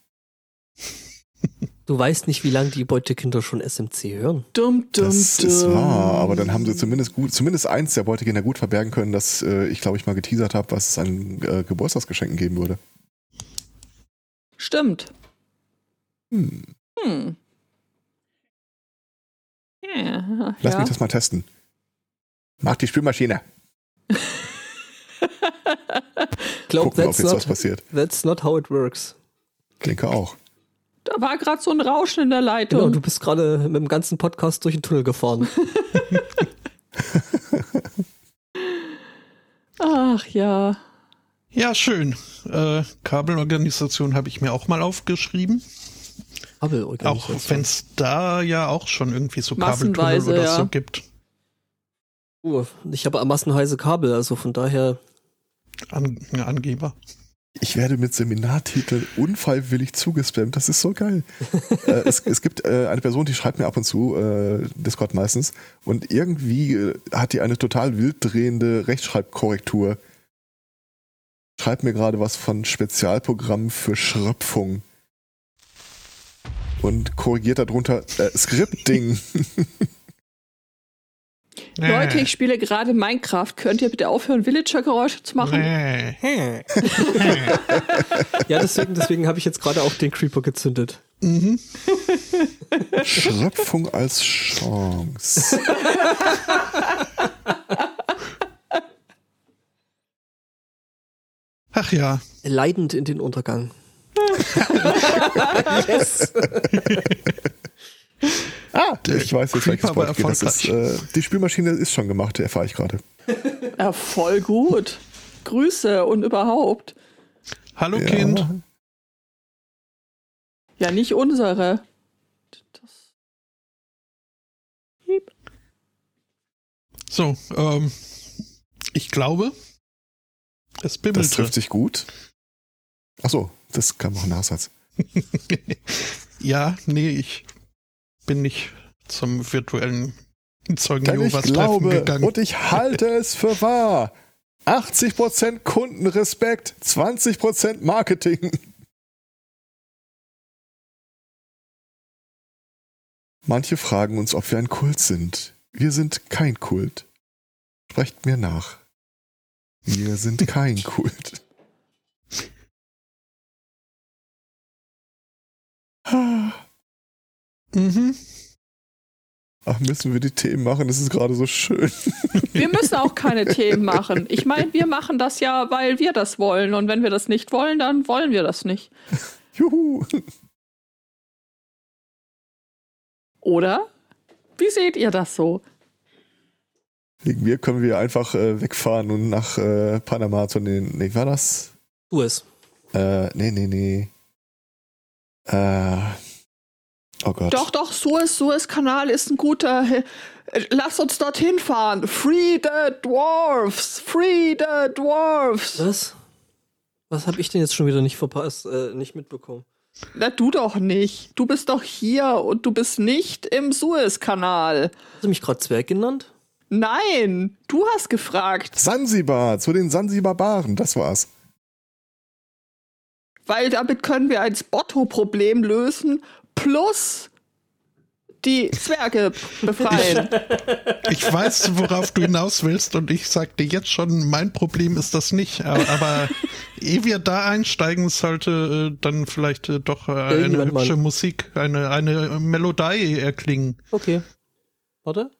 Du weißt nicht, wie lange die Beutekinder schon SMC hören. Dum, dum, Das dum. ist wahr, aber dann haben sie zumindest gut, zumindest eins der Beutekinder gut verbergen können, dass äh, ich glaube ich mal geteasert habe, was es an äh, Geburtstagsgeschenken geben würde. Stimmt. Hm. Hm. Ja, Lass ja. mich das mal testen. Mach die Spülmaschine. Glaub, Gucken, ob that's jetzt was not, passiert. that's not how it works. Denke auch. Da war gerade so ein Rauschen in der Genau, Leitung. du bist gerade mit dem ganzen Podcast durch den Tunnel gefahren. Ach ja. Ja, schön. Äh, Kabelorganisation habe ich mir auch mal aufgeschrieben. Auch wenn es da ja auch schon irgendwie so Kabeltunnel oder ja. so gibt. Uh, ich habe massenweise Kabel, also von daher. An, Angeber. Ich werde mit Seminartiteln unfreiwillig zugespammt. Das ist so geil. äh, es, es gibt äh, eine Person, die schreibt mir ab und zu, äh, Discord meistens, und irgendwie äh, hat die eine total wild drehende Rechtschreibkorrektur. Schreibt mir gerade was von Spezialprogrammen für Schröpfung. Und korrigiert darunter äh, Scripting. Leute, ich spiele gerade Minecraft. Könnt ihr bitte aufhören, Villager-Geräusche zu machen? Nee. Ja, deswegen, deswegen habe ich jetzt gerade auch den Creeper gezündet. Mhm. Schröpfung als Chance. Ach ja. Leidend in den Untergang. Ah, Der ich weiß jetzt, welches Wort geht. Das ist, äh, die Spülmaschine ist schon gemacht, erfahre ich gerade. Ja, voll gut. Grüße und überhaupt. Hallo Ja. Kind. Ja, nicht unsere. Das. So, ähm, ich glaube, es Das bimmelte. trifft sich gut. Achso, das kam auch ein Nachsatz. ja, nee, ich bin nicht zum virtuellen Zeugen Denn ich Jehovas Treffen glaube gegangen. und ich halte es für wahr. 80% Kundenrespekt, 20% Marketing. Manche fragen uns, ob wir ein Kult sind. Wir sind kein Kult. Sprecht mir nach. Wir sind kein Kult. Mhm. Ach, müssen wir die Themen machen? Das ist gerade so schön. Wir müssen auch keine Themen machen. Ich meine, wir machen das ja, weil wir das wollen. Und wenn wir das nicht wollen, dann wollen wir das nicht. Juhu. Oder? Wie seht ihr das so? Wegen mir können wir einfach äh, wegfahren und nach äh, Panama zu den. Nee, war das? Tu es. Äh, nee, nee, nee. Äh. Oh Gott. Doch, doch, Suez, Suez-Kanal ist ein guter. äh, Lass uns dorthin fahren. Free the Dwarfs! Free the Dwarfs! Was? Was habe ich denn jetzt schon wieder nicht verpasst, äh, nicht mitbekommen? Na, du doch nicht. Du bist doch hier und du bist nicht im Suez-Kanal. Hast du mich gerade Zwerg genannt? Nein, du hast gefragt, Sansibar, zu den Sansibar-Baren, das war's. Weil damit können wir ein Spotto-Problem lösen plus die Zwerge befreien. Ich weiß, worauf du hinaus willst und ich sagte jetzt schon, mein Problem ist das nicht. Aber, aber ehe wir da einsteigen, sollte äh, dann vielleicht äh, doch äh, eine Irgendwann mal. hübsche Musik, eine, eine Melodie erklingen. Okay. Warte.